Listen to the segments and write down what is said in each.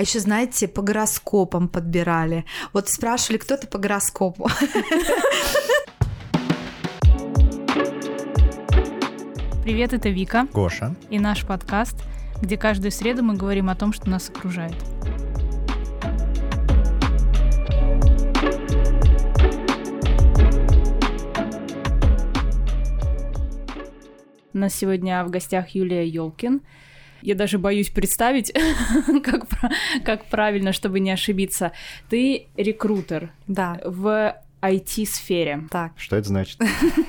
А еще, знаете, по гороскопам подбирали. Вот спрашивали, кто ты по гороскопу. Привет, это Вика. Гоша. И наш подкаст, где каждую среду мы говорим о том, что нас окружает. У нас сегодня в гостях Юлия Ёлкин. Я даже боюсь представить, как, как правильно, чтобы не ошибиться. Ты рекрутер. Да. В IT-сфере. Так. Что это значит?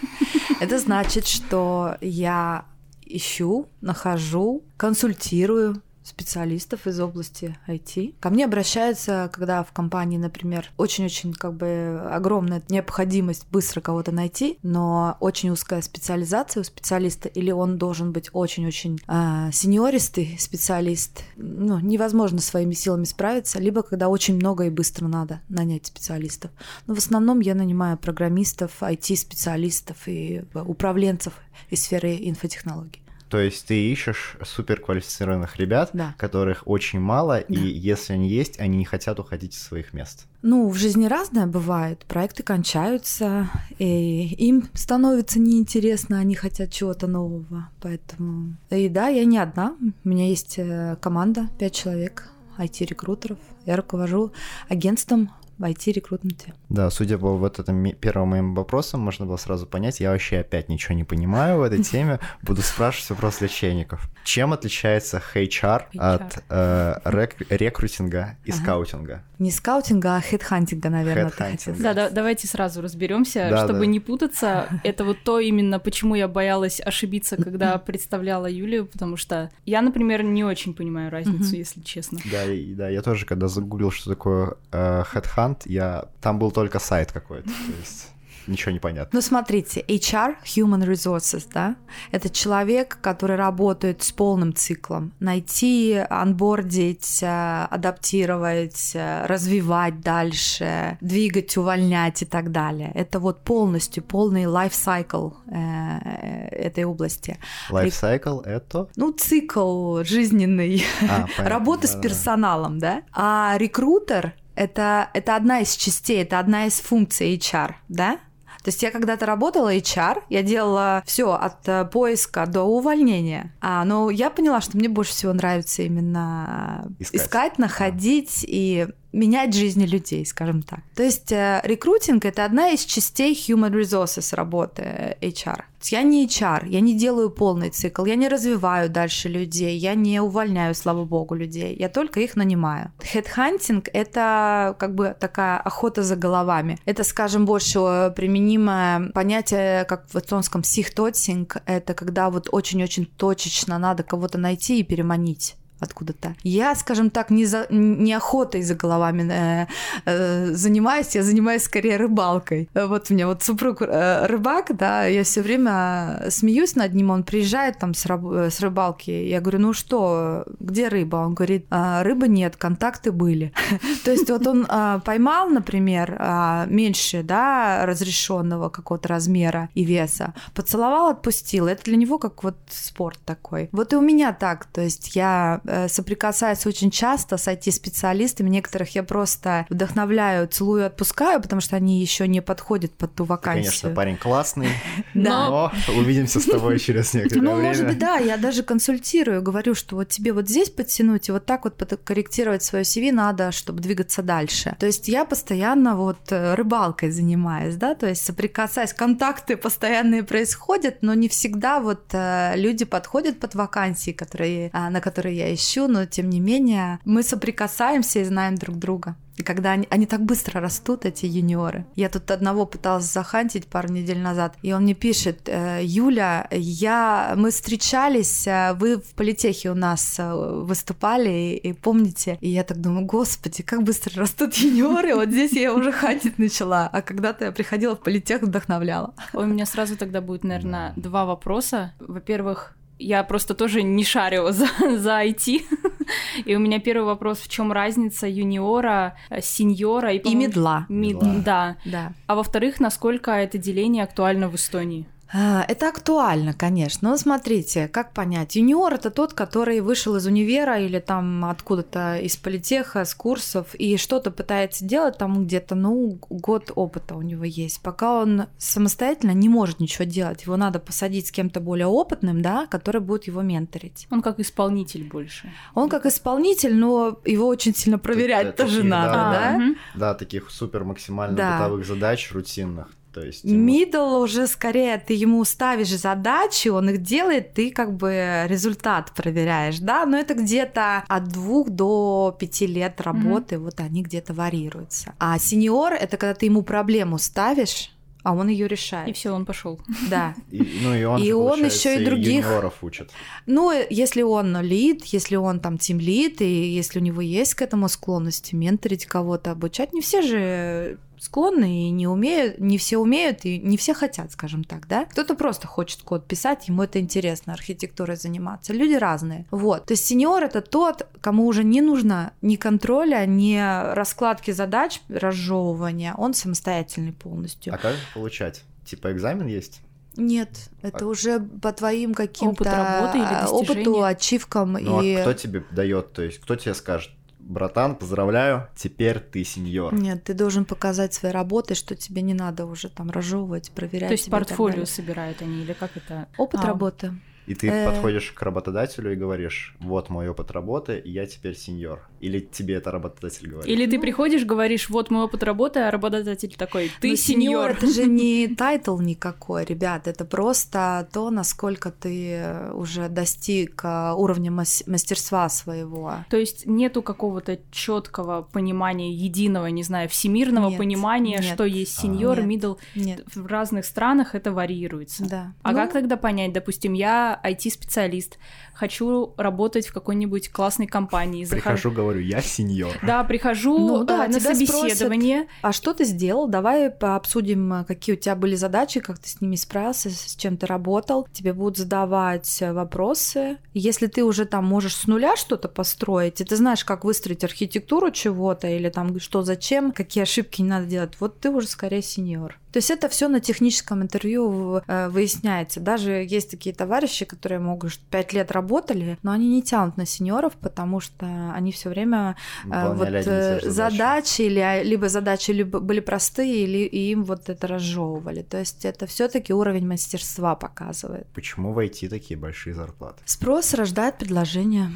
Это значит, что я ищу, нахожу, консультирую специалистов из области IT. Ко мне обращаются, когда в компании, например, очень-очень как бы огромная необходимость быстро кого-то найти, но очень узкая специализация у специалиста, или он должен быть очень-очень э, сеньористый специалист, ну, невозможно своими силами справиться, либо когда очень много и быстро надо нанять специалистов. Но в основном я нанимаю программистов, IT-специалистов и управленцев из сферы инфотехнологий. То есть ты ищешь суперквалифицированных ребят, да. которых очень мало, да. и если они есть, они не хотят уходить из своих мест. Ну, в жизни разное бывает. Проекты кончаются, и им становится неинтересно, они хотят чего-то нового. Поэтому... И да, я не одна. У меня есть э, команда, пять человек, IT-рекрутеров. Я руковожу агентством в IT-рекрутменте. Да, судя по вот этим первым моим вопросам, можно было сразу понять, я вообще опять ничего не понимаю в этой теме, буду спрашивать вопрос для чайников. Чем отличается HR, HR. от э, рек рекрутинга и ага. скаутинга? Не скаутинга, а хедхантинга, наверное, Headhunting. Да, да, давайте сразу разберемся, да, чтобы да. не путаться. Это вот то именно, почему я боялась ошибиться, когда представляла Юлию, потому что я, например, не очень понимаю разницу, если честно. Да, и, да, я тоже, когда загуглил, что такое э, headhunt, я там был только сайт какой-то, то есть ничего не понятно. Ну, смотрите, HR, Human Resources, да, это человек, который работает с полным циклом. Найти, анбордить, адаптировать, развивать дальше, двигать, увольнять и так далее. Это вот полностью, полный life cycle э, этой области. Life cycle — это? Ну, цикл жизненный. А, Работа с персоналом, да. А рекрутер это, это одна из частей, это одна из функций HR, да? То есть я когда-то работала HR, я делала все от э, поиска до увольнения. А, но я поняла, что мне больше всего нравится именно искать, искать находить и менять жизни людей, скажем так. То есть э, рекрутинг это одна из частей human resources работы HR. Я не HR, я не делаю полный цикл, я не развиваю дальше людей, я не увольняю, слава богу, людей, я только их нанимаю. Headhunting — это как бы такая охота за головами. Это, скажем, больше применимое понятие, как в эстонском сихтотсинг, это когда вот очень-очень точечно надо кого-то найти и переманить откуда-то. Я, скажем так, не, за, не охотой за головами э, э, занимаюсь, я занимаюсь скорее рыбалкой. Вот у меня вот супруг э, рыбак, да, я все время смеюсь над ним, он приезжает там с, раб, с рыбалки, я говорю, ну что, где рыба? Он говорит, а, рыбы нет, контакты были. То есть вот он а, поймал, например, а, меньше, да, разрешенного какого-то размера и веса, поцеловал, отпустил. Это для него как вот спорт такой. Вот и у меня так, то есть я соприкасаюсь очень часто с IT-специалистами. Некоторых я просто вдохновляю, целую, отпускаю, потому что они еще не подходят под ту вакансию. Ты, конечно, парень классный, но увидимся с тобой через некоторое ну, время. Ну, может быть, да, я даже консультирую, говорю, что вот тебе вот здесь подтянуть и вот так вот корректировать свое CV надо, чтобы двигаться дальше. То есть я постоянно вот рыбалкой занимаюсь, да, то есть соприкасаясь, контакты постоянные происходят, но не всегда вот люди подходят под вакансии, которые, на которые я ищу, но тем не менее мы соприкасаемся и знаем друг друга. И когда они, они так быстро растут, эти юниоры. Я тут одного пыталась захантить пару недель назад, и он мне пишет, Юля, я, мы встречались, вы в политехе у нас выступали, и, и помните? И я так думаю, господи, как быстро растут юниоры, вот здесь я уже хантить начала, а когда-то я приходила в политех, вдохновляла. У меня сразу тогда будет, наверное, два вопроса. Во-первых, я просто тоже не шарю за, за IT. И у меня первый вопрос, в чем разница юниора, сеньора и, и медла. Мид, Медла. да. да. А во-вторых, насколько это деление актуально в Эстонии? А, Это актуально, конечно. Но смотрите, как понять? Юниор это тот, который вышел из универа или там откуда-то из политеха, с курсов, и что-то пытается делать там где-то, ну, год опыта у него есть. Пока он самостоятельно не может ничего делать. Его надо посадить с кем-то более опытным, да, который будет его менторить. Он как исполнитель больше. Он как исполнитель, но его очень сильно проверять это тоже такие, надо, да, да? А. Да, таких супер максимально Да. бытовых задач, рутинных. То есть ему- Middle уже скорее ты ему ставишь задачи, он их делает, ты как бы результат проверяешь, да, но это где-то от двух до пяти лет работы, вот они где-то варьируются. А senior это когда ты ему проблему ставишь, а он ее И решает. все, он пошел. Да. И, ну и он, И же, он ещё и других- junior ов учит. Ну, если он lead, если он там team lead, и если у него есть к этому склонности менторить кого-то, обучать, не все же склонны и не умеют, не все умеют и не все хотят, скажем так, да? Кто-то просто хочет код писать, ему это интересно, архитектурой заниматься. Люди разные. Вот. То есть senior это тот, кому уже не нужно ни контроля, ни раскладки задач, разжевывания. Он самостоятельный полностью. А как же получать? Типа экзамен есть? Нет, это А- уже по твоим каким-то работы или опыту, ачивкам Ну и а кто тебе дает? То есть кто тебе скажет, братан, поздравляю, теперь ты сеньор. Нет, ты должен показать своей работой, что тебе не надо уже там разжевывать, проверять. То есть портфолио собирают они, или как это? Опыт А, работы. И ты Э. подходишь к работодателю и говоришь, вот мой опыт работы, и я теперь сеньор. Или тебе это работодатель говорит? Или ты Ну. приходишь, говоришь, вот мой опыт работы, а работодатель такой, ты Но senior. это же не title никакой, ребят, это просто то, насколько ты уже достиг а, уровня мас- мастерства своего. То есть нету какого-то четкого понимания, единого, не знаю, всемирного Нет, понимания, нет. что есть senior, Нет. middle. Нет, В разных странах это варьируется. да. А Ну, как тогда понять, допустим, я IT-специалист, хочу работать в какой-нибудь классной компании, захожу- Прихожу, говорю, я сеньор. Да, прихожу Ну да, э, на тебя собеседование. А что ты сделал? Давай пообсудим, а, какие у тебя были задачи, как ты с ними справился, с чем ты работал. Тебе будут задавать э, вопросы. Если ты уже там можешь с нуля что-то построить, и ты знаешь, как выстроить архитектуру чего-то, или там что зачем, какие ошибки не надо делать, вот ты уже скорее сеньор. То есть это все на техническом интервью э, выясняется. Даже есть такие товарищи, которые могут 5 лет работали, но они не тянут на сеньоров, потому что они все время а, вот одни и те э, задачи. задачи или либо задачи либо были простые, или и им вот это разжевывали. То есть это все-таки уровень мастерства показывает. Почему в IT такие большие зарплаты? Спрос рождает предложение.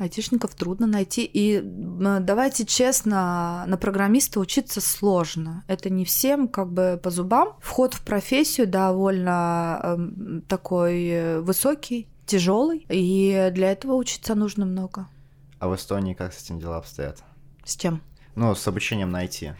Айтишников трудно найти. И давайте честно, на программиста учиться сложно. Это не всем как бы по зубам. Вход в профессию довольно эм, такой э, высокий, тяжелый. И для этого учиться нужно много. А в Эстонии как с этим дела обстоят? С чем? Ну, с обучением на IT.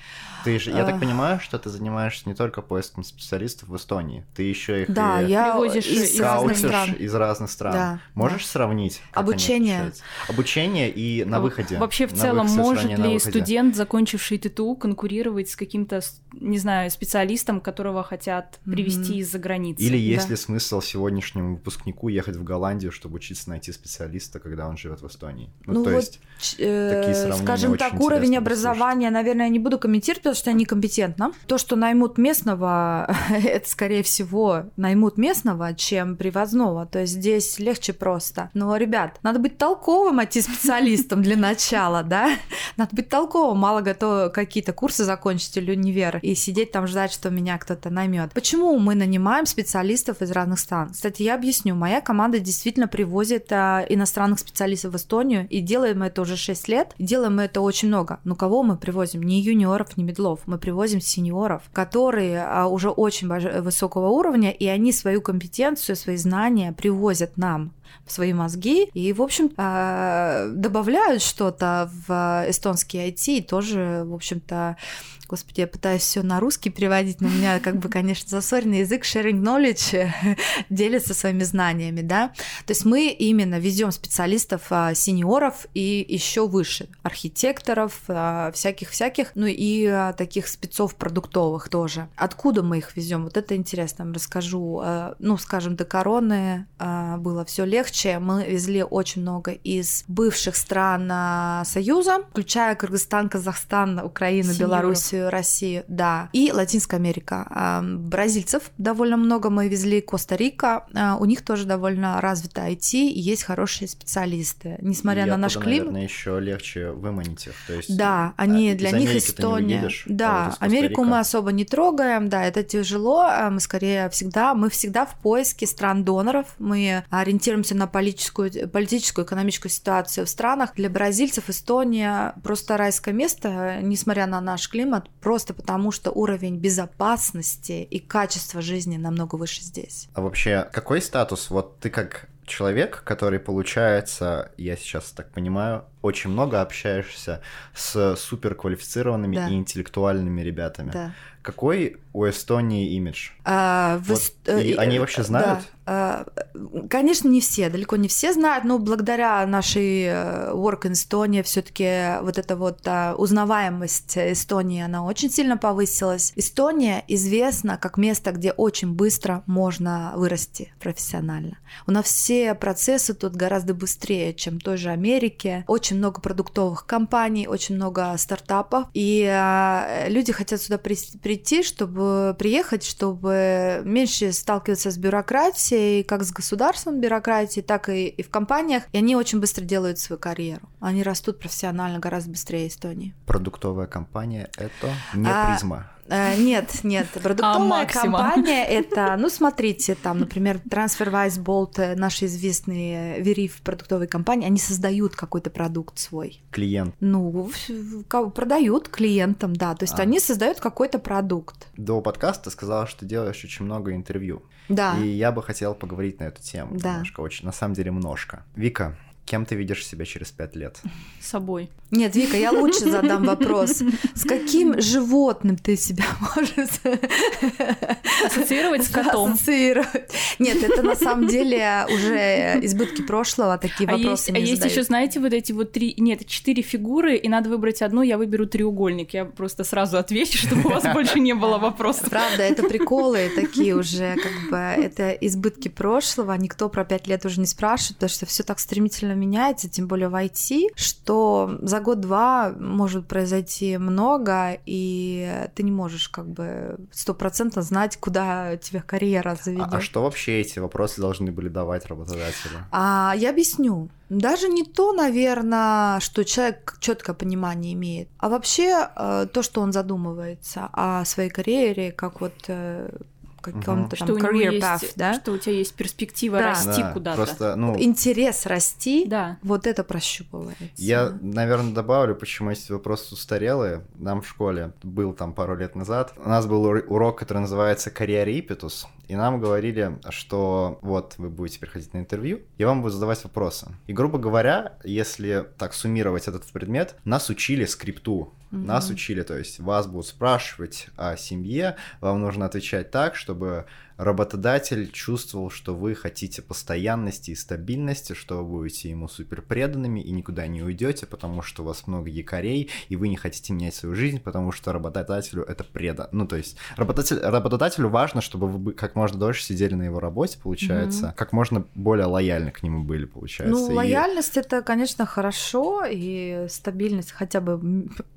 Ты же, я так понимаю, что ты занимаешься не только поиском специалистов в Эстонии, ты еще их Да, и я Привозишь из разных стран. из разных стран. Да, Можешь да. сравнить? Обучение. Обучение и на выходе. Вообще, в целом, может ли студент, закончивший ТТУ, конкурировать с каким-то, не знаю, специалистом, которого хотят привести Мгм. из-за границы? Или есть Да. ли смысл сегодняшнему выпускнику ехать в Голландию, чтобы учиться найти специалиста, когда он живет в Эстонии? Ну, Ну то вот, есть, э, такие скажем так, уровень образования, наверное, я не буду комментировать, потому что я некомпетентна. То, что наймут местного, это, скорее всего, наймут местного, чем привозного. То есть здесь легче просто. Но, ребят, надо быть толковым IT-специалистом для начала, да? Надо быть толковым, мало готов какие-то курсы закончить или универ и сидеть там ждать, что меня кто-то наймет. Почему мы нанимаем специалистов из разных стран? Кстати, я объясню. Моя команда действительно привозит а, иностранных специалистов в Эстонию, и делаем это уже 6 лет. Делаем мы это очень много. Но кого мы привозим? Не юниоров, не медлов. Мы привозим сеньоров, которые а, уже очень высокого уровня, и они свою компетенцию, свои знания привозят нам в свои мозги и, в общем, а, добавляют что-то в эстонский IT и тоже, в общем-то, Господи, я пытаюсь все на русский переводить, но у меня, как бы, конечно, засоренный язык, sharing knowledge делится своими знаниями, да. То есть мы именно везем специалистов, а, сеньоров и еще выше, архитекторов, а, всяких-всяких, ну и таких спецов продуктовых тоже. Откуда мы их везем? Вот это интересно, вам расскажу. Ну, скажем, до короны было все лето, легче. Мы везли очень много из бывших стран а, Союза, включая Кыргызстан, Казахстан, Украину, Сеньоров. Белоруссию, Россию, да, и Латинская Америка. А, Бразильцев довольно много мы везли, Коста-Рика, а, у них тоже довольно развито IT, и есть хорошие специалисты. Несмотря И на наш климат, наверное, еще легче выманить их. То есть, да, а, они из для них Эстония. уедешь, а да, вот из Америку мы особо не трогаем, да, это тяжело. а Мы скорее всегда, мы всегда в поиске стран доноров. Мы ориентируемся на политическую, политическую, экономическую ситуацию в странах. Для бразильцев Эстония просто райское место, несмотря на наш климат, просто потому что уровень безопасности и качество жизни намного выше здесь. А вообще, какой статус? Вот ты как человек, который, получается, я сейчас так понимаю, очень много общаешься с суперквалифицированными Да. и интеллектуальными ребятами. Да. Какой у Эстонии имидж? А, в Вот Эст- э, и они вообще да, знают? а, Конечно, не все, далеко не все знают, но благодаря нашей э, Work in Estonia все-таки вот эта вот а, узнаваемость Эстонии, она очень сильно повысилась. Эстония известна как место, где очень быстро можно вырасти профессионально. У нас все процессы тут гораздо быстрее, чем в той же Америке. Очень много продуктовых компаний, очень много стартапов, и а, люди хотят сюда при- прийти, чтобы приехать, чтобы меньше сталкиваться с бюрократией, как с государственной бюрократией, так и, и в компаниях. И они очень быстро делают свою карьеру. Они растут профессионально гораздо быстрее Эстонии. Продуктовая компания это не А, призма. Э, Нет, нет, продуктовая Максима? компания это, ну смотрите, там, например, TransferWise, Bolt, э, наши известные Вериф продуктовые компании, они создают какой-то продукт свой. Клиент. Ну, продают клиентам, да, то есть А. они создают какой-то продукт. До подкаста сказала, что делаешь очень много интервью. Да. И я бы хотел поговорить на эту тему. Да. Немножко, очень, на самом деле, множко. Вика, кем ты видишь себя через пять лет? С собой. Нет, Вика, я лучше задам вопрос. С каким животным ты себя можешь Ассоциировать с котом. ассоциировать? Нет, это на самом деле уже избытки прошлого, такие А вопросы есть, а есть еще, знаете, вот эти вот три, нет, четыре фигуры, и надо выбрать одну, я выберу треугольник. Я просто сразу отвечу, чтобы у вас больше не было вопросов. Правда, это приколы такие уже, как бы, это избытки прошлого, никто про пять лет уже не спрашивает, потому что все так стремительно меняется, тем более в IT, что за год-два может произойти много, и ты не можешь как бы стопроцентно знать, куда тебя карьера А, заведет. а что вообще эти вопросы должны были давать работодатели? А я объясню. Даже не то, наверное, что человек четкое понимание имеет, а вообще э, то, что он задумывается о своей карьере, как вот э, каком-то Что там career есть, path, да? что у тебя есть перспектива Да. расти Да, куда-то. Просто, ну, Интерес расти, Да. вот это прощупывается. Я, наверное, добавлю, почему эти вопросы устарелые. Нам в школе был там пару лет назад. У нас был ур- урок, который называется «Карьерипетус», и нам говорили, что вот вы будете приходить на интервью, и вам будут задавать вопросы. И, грубо говоря, если так суммировать этот предмет, нас учили скрипту. Нас Мгм. учили, то есть вас будут спрашивать о семье, вам нужно отвечать так, чтобы работодатель чувствовал, что вы хотите постоянности и стабильности, что вы будете ему супер преданными и никуда не уйдете, потому что у вас много якорей, и вы не хотите менять свою жизнь, потому что работодателю это предан. Ну, то есть работодатель, работодателю важно, чтобы вы как можно дольше сидели на его работе, получается, Мгм. как можно более лояльны к нему были, получается. Ну, И- лояльность это, конечно, хорошо, и стабильность, хотя бы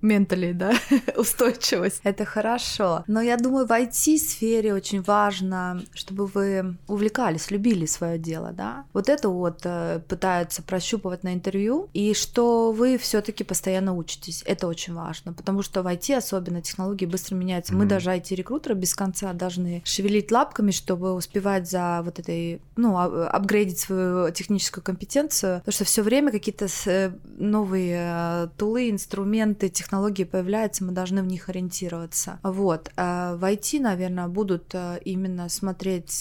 ментали, да, устойчивость, это хорошо. Но я думаю, в IT-сфере очень важно, чтобы вы увлекались, любили свое дело, да. Вот это вот э, пытаются прощупывать на интервью, и что вы все-таки постоянно учитесь. Это очень важно, потому что в IT особенно технологии быстро меняются. Мы Мгм. даже IT-рекрутеры без конца должны шевелить лапками, чтобы успевать за вот этой, ну, а- апгрейдить свою техническую компетенцию, потому что все время какие-то с- э, новые э, тулы, инструменты, технологии появляются, мы должны в них ориентироваться. Вот. А В IT, наверное, будут именно смотреть,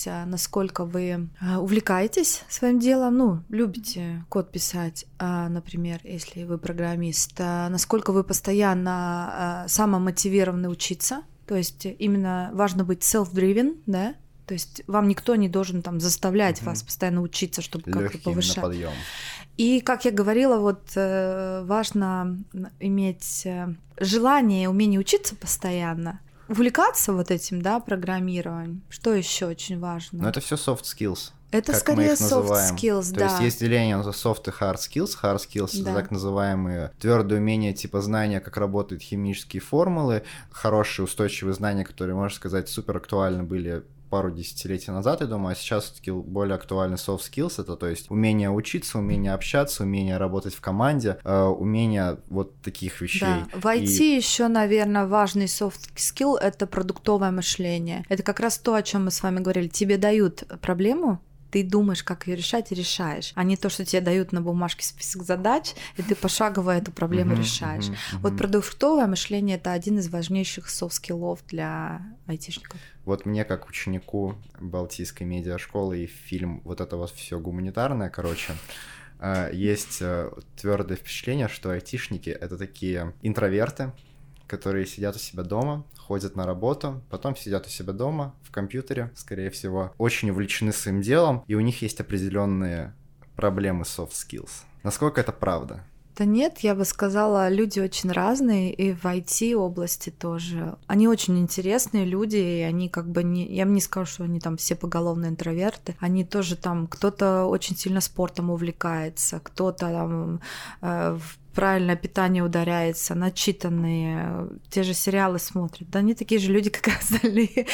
э, насколько вы э, увлекаетесь своим делом, ну, любите код писать, а, например, если вы программист, а, насколько вы постоянно э, самомотивированы учиться, то есть именно важно быть self-driven, да, то есть вам никто не должен там заставлять Мгм. вас постоянно учиться, чтобы как-то повышать. подъем. И, как я говорила, вот э, важно иметь желание, умение учиться постоянно, увлекаться вот этим, да, программированием. Что еще очень важно? Но это все soft skills. Это скорее soft называем. skills, То да. есть есть деление на soft и hard skills. Hard skills Да. это так называемые твердые умения, типа знания, как работают химические формулы, хорошие устойчивые знания, которые, можно сказать, супер актуальны были пару десятилетий назад, я думаю, а сейчас все-таки более актуальны soft skills, это то есть умение учиться, умение общаться, умение работать в команде, э, умение вот таких вещей. Да. В IT И- еще, наверное, важный soft skill это продуктовое мышление. Это как раз то, о чем мы с вами говорили. Тебе дают проблему, ты думаешь, как ее решать, и решаешь, а не то, что тебе дают на бумажке список задач, и ты пошагово эту проблему решаешь. Вот продуктовое мышление это один из важнейших soft skill ов для айтишников. Вот мне, как ученику Балтийской медиашколы и фильм вот это вот все гуманитарное, короче, э, есть твердое впечатление, что айтишники это такие интроверты, которые сидят у себя дома, ходят на работу, потом сидят у себя дома в компьютере, скорее всего, очень увлечены своим делом, и у них есть определенные проблемы soft skills. Насколько это правда? Да нет, я бы сказала, люди очень разные, и в IT-области тоже. Они очень интересные люди, и они как бы не... Я бы не скажу, что они там все поголовно интроверты. Они тоже там... Кто-то очень сильно спортом увлекается, кто-то там э, в правильное питание ударяется, начитанные, те же сериалы смотрят. Да они такие же люди, как и остальные.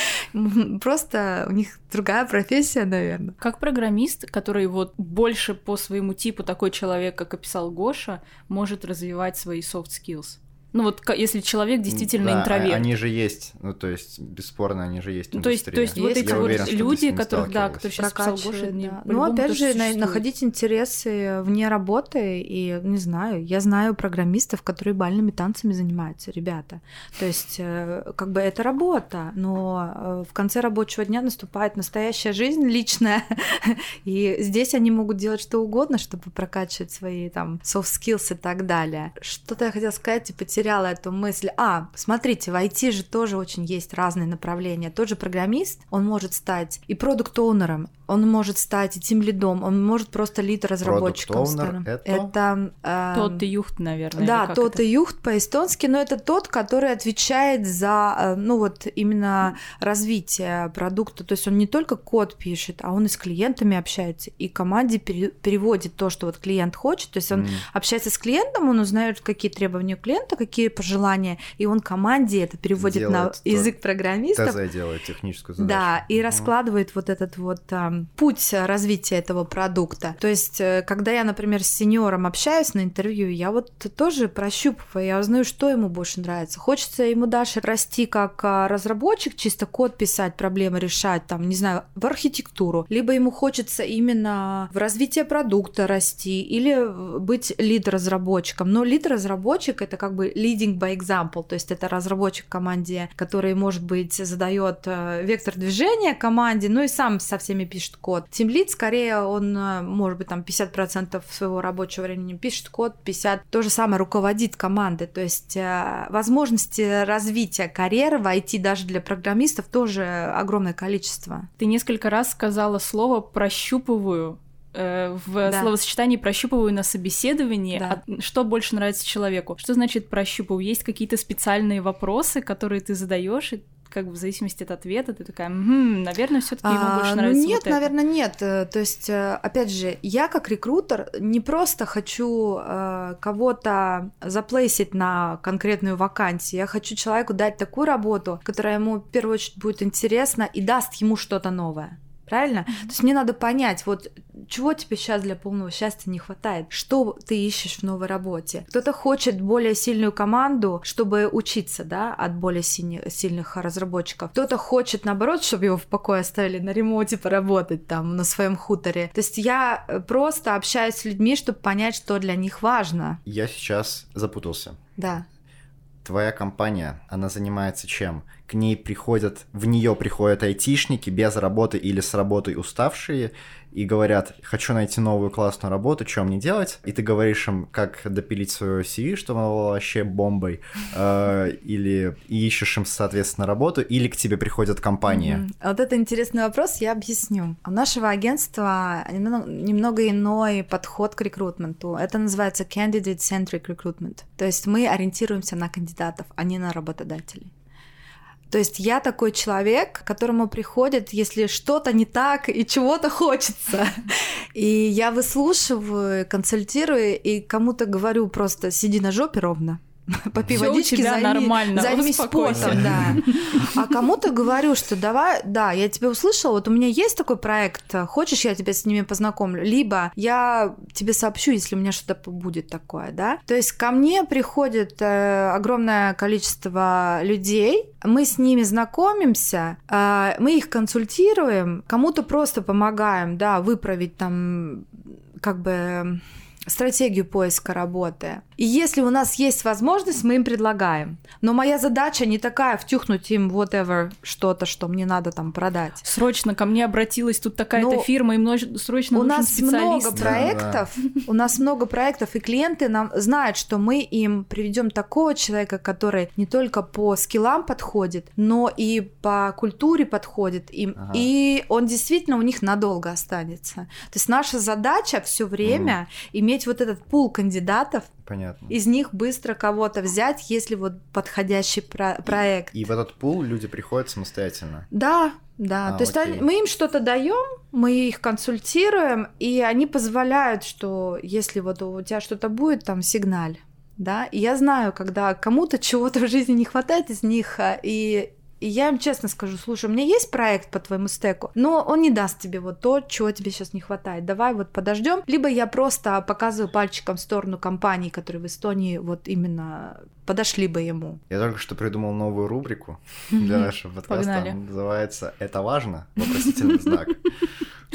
Просто у них другая профессия, наверное. Как программист, который вот больше по своему типу такой человек, как описал Гоша, может развивать свои soft skills? Ну вот если человек действительно Да, интроверт. Они же есть, ну то есть, бесспорно, они же есть Ну, то есть, то есть вот эти вот уверен, люди, которых, да, которые сейчас писал Гоша, да. Ну, опять же, существуют. находить интересы вне работы, и, не знаю, я знаю программистов, которые бальными танцами занимаются, ребята. То есть, э, как бы это работа, но э, в конце рабочего дня наступает настоящая жизнь личная, и здесь они могут делать что угодно, чтобы прокачивать свои там soft skills и так далее. Что-то я хотела сказать и потеряла эту мысль. А, смотрите, в IT же тоже очень есть разные направления. Тот же программист, он может стать и продукт-оунером, он может стать и тим лидом, он может просто лид-разработчиком Product owner стать. это? э, Тот юхт, наверное. да, тот это? и юхт по-эстонски, но это тот, который отвечает за, э, ну вот именно развитие продукта. То есть он не только код пишет, а он и с клиентами общается, и команде пере- переводит то, что вот клиент хочет. То есть он М. общается с клиентом, он узнает, какие требования у клиента, какие пожелания, и он команде это переводит на Делает то- язык программистов. ТЗ делает техническую задачу. Да, и раскладывает вот этот вот ам, путь развития этого продукта. То есть, э, когда я, например, с сеньором общаюсь на интервью, я вот тоже прощупываю, я узнаю, что ему больше нравится. Хочется ему дальше расти как а, разработчик, чисто код писать, проблемы решать, там, не знаю, в архитектуру, либо ему хочется именно в развитие продукта расти или быть лид-разработчиком. Но лид-разработчик это как бы leading by example, то есть это разработчик команде, который, может быть, задает э, вектор движения команде, ну и сам со всеми пишет код. Тимлид, скорее, он, э, может быть, там 50% своего рабочего времени пишет код, 50% то же самое руководит командой. То есть э, возможности развития карьеры в IT даже для программистов тоже огромное количество. Ты несколько раз сказала слово «прощупываю». Э, В Да. словосочетании «прощупываю» на собеседовании. Да. А что больше нравится человеку? Что значит «прощупываю»? Есть какие-то специальные вопросы, которые ты задаешь, и как бы в зависимости от ответа ты такая, «Мгм, наверное, все таки ему А, больше ну нравится нет, вот это». наверное, нет. Э, То есть, э, опять же, я как рекрутер не просто хочу э, кого-то заплейсить на конкретную вакансию. Я хочу человеку дать такую работу, которая ему в первую очередь будет интересна и даст ему что-то новое. Правильно? То есть мне надо понять, вот чего тебе сейчас для полного счастья не хватает, что ты ищешь в новой работе. Кто-то хочет более сильную команду, чтобы учиться, да, от более сильных, сильных разработчиков. Кто-то хочет, наоборот, чтобы его в покое оставили на ремонте поработать там на своем хуторе. То есть я э, просто общаюсь с людьми, чтобы понять, что для них важно. Я сейчас запутался. Да. Твоя компания, она занимается чем? К ней приходят, в нее приходят айтишники без работы или с работой уставшие и говорят, хочу найти новую классную работу, что мне делать? И ты говоришь им, как допилить свое CV, чтобы оно вообще бомбой, э, или и ищешь им, соответственно, работу, или к тебе приходят компании. А Вот это интересный вопрос, я объясню. У нашего агентства немного иной подход к рекрутменту. Это называется candidate-centric recruitment. То есть мы ориентируемся на кандидатов, а не на работодателей. То есть я такой человек, к которому приходит, если что-то не так и чего-то хочется. И я выслушиваю, консультирую и кому-то говорю просто сиди на жопе ровно. Попей Всё водички, займи- нормально, займись спортом, да. А кому-то говорю, что давай, да, я тебя услышала, вот у меня есть такой проект, хочешь, я тебя с ними познакомлю, либо я тебе сообщу, если у меня что-то будет такое, да. То есть ко мне приходит э, огромное количество людей, мы с ними знакомимся, э, мы их консультируем, кому-то просто помогаем, да, выправить там как бы стратегию поиска работы. И если у нас есть возможность, мы им предлагаем. Но моя задача не такая втюхнуть им whatever что-то, что мне надо там продать. Срочно ко мне обратилась тут такая-то Ну, фирма, им нужен- срочно у нужен нас специалист. много проектов, у нас много проектов, и клиенты нам знают, что мы им приведем такого человека, который не только по скиллам подходит, но и по культуре подходит им, Ага. и он действительно у них надолго останется. То есть наша задача все время иметь вот этот пул кандидатов, Понятно. из них быстро кого-то взять, если вот подходящий про- проект. И в этот пул люди приходят самостоятельно. Да, да. А, То есть окей. они- мы им что-то даем, мы их консультируем, и они позволяют, что если вот у тебя что-то будет, там сигналь. Да, и я знаю, когда кому-то чего-то в жизни не хватает из них, а, и, и я им честно скажу, слушай, у меня есть проект по твоему стеку, но он не даст тебе вот то, чего тебе сейчас не хватает. Давай вот подождем. Либо я просто показываю пальчиком в сторону компаний, которые в Эстонии вот именно подошли бы ему. Я только что придумал новую рубрику для нашего подкаста. Погнали. Называется «Это важно?» Вопросительный знак.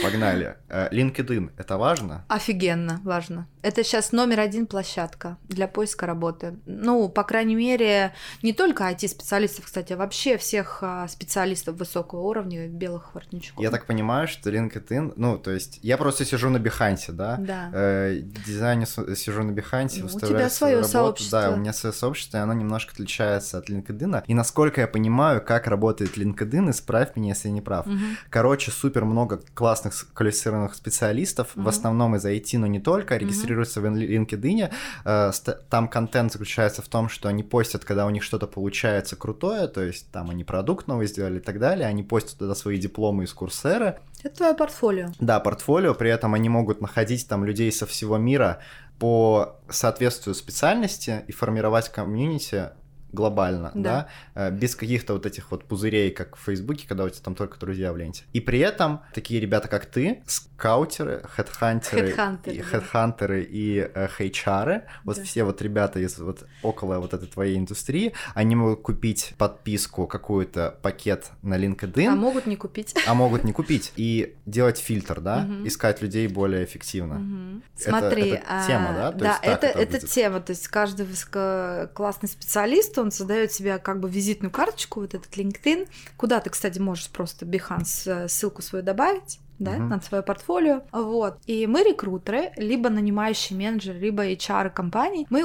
Погнали. Э, LinkedIn — это важно? Офигенно, важно. Это сейчас номер один площадка для поиска работы. Ну, по крайней мере, не только IT-специалистов, кстати, а вообще всех а, специалистов высокого уровня, белых воротничков. Я так понимаю, что LinkedIn... Ну, то есть, я просто сижу на Бихансе, да? Да. Э, дизайне с- сижу на Бихансе, Ну, у тебя свою работу. сообщество. Да, у меня свое сообщество, и оно немножко отличается от LinkedIn. И насколько я понимаю, как работает LinkedIn, исправь меня, если я не прав. Мгм. Короче, супер много классных с- квалифицированных специалистов, в Мгм. основном из IT, но не только, регистрируются в LinkedIn. Э, Там контент заключается в том, что они постят, когда у них что-то получается крутое, то есть там они продукт новый сделали и так далее, они постят туда свои дипломы из Курсера, Это твое портфолио. да, портфолио, при этом они могут находить там людей со всего мира по соответствию специальности и формировать комьюнити глобально, да, Да. э, без каких-то вот этих вот пузырей, как в Фейсбуке, когда у тебя там только друзья в ленте. И при этом такие ребята, как ты, скаутеры, хедхантеры, Хедхантеры, и, да. хедхантеры и э, HR, вот Да. все вот ребята из вот около вот этой твоей индустрии, они могут купить подписку, какую-то пакет на LinkedIn, А могут не купить. а могут не купить и делать фильтр, да, Мгм. искать людей более эффективно. Мгм. Это- Смотри, это а, тема, да? То да, есть это, это это тема. То есть каждый высококлассный специалист, он создает себе как бы визитную карточку, вот этот LinkedIn, куда ты, кстати, можешь просто Behance э, ссылку свою добавить. Да, Мгм. на свое портфолио. Вот. И мы рекрутеры, либо нанимающие менеджеры, либо HR компаний. Мы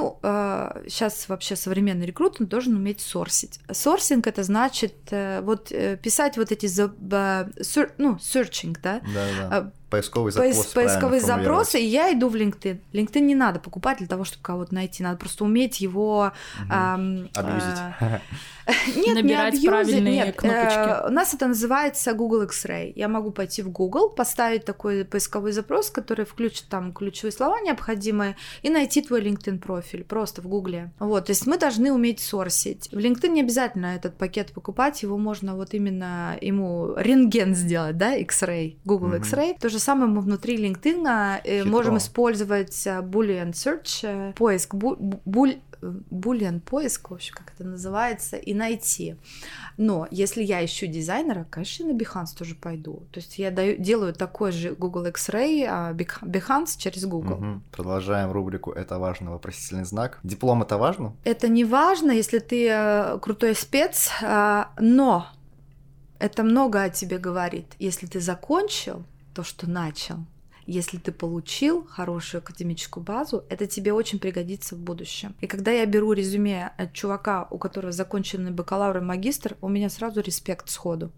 сейчас вообще современный рекрутер должен уметь сорсить. Сорсинг это значит э, вот э, писать вот эти за- сер- ну searching, да, Да, да. Поисковый Поис- запрос. поисковые правильно запросы, и я иду в LinkedIn. LinkedIn не надо покупать для того, чтобы кого-то найти. Надо просто уметь его... Мгм. а, Абьюзить. Нет, Набирать не абьюзить, правильные нет. кнопочки. Э, у нас это называется Google X-Ray. Я могу пойти в Google, поставить такой поисковой запрос, который включит там ключевые слова необходимые, и найти твой LinkedIn профиль просто в Гугле. Вот, то есть мы должны уметь сорсить. В LinkedIn не обязательно этот пакет покупать, его можно вот именно ему рентген сделать, да, X-Ray, Google. X-Ray. То же самое мы внутри LinkedIn э, Хитро. можем использовать э, Boolean Search, э, поиск, бу- бу- буль- э, Boolean поиск, в общем, как это называется, и найти. Но если я ищу дизайнера, конечно, на Behance тоже пойду. То есть я даю, делаю такой же Google X-Ray, а Behance через Google. Мгм. Продолжаем рубрику «Это важно» вопросительный знак. Диплом это важно? Это не важно, если ты э, крутой спец, а, но это много о тебе говорит. Если ты закончил то, что начал, если ты получил хорошую академическую базу, это тебе очень пригодится в будущем. И когда я беру резюме от чувака, у которого законченный бакалавр и магистр, у меня сразу респект сходу.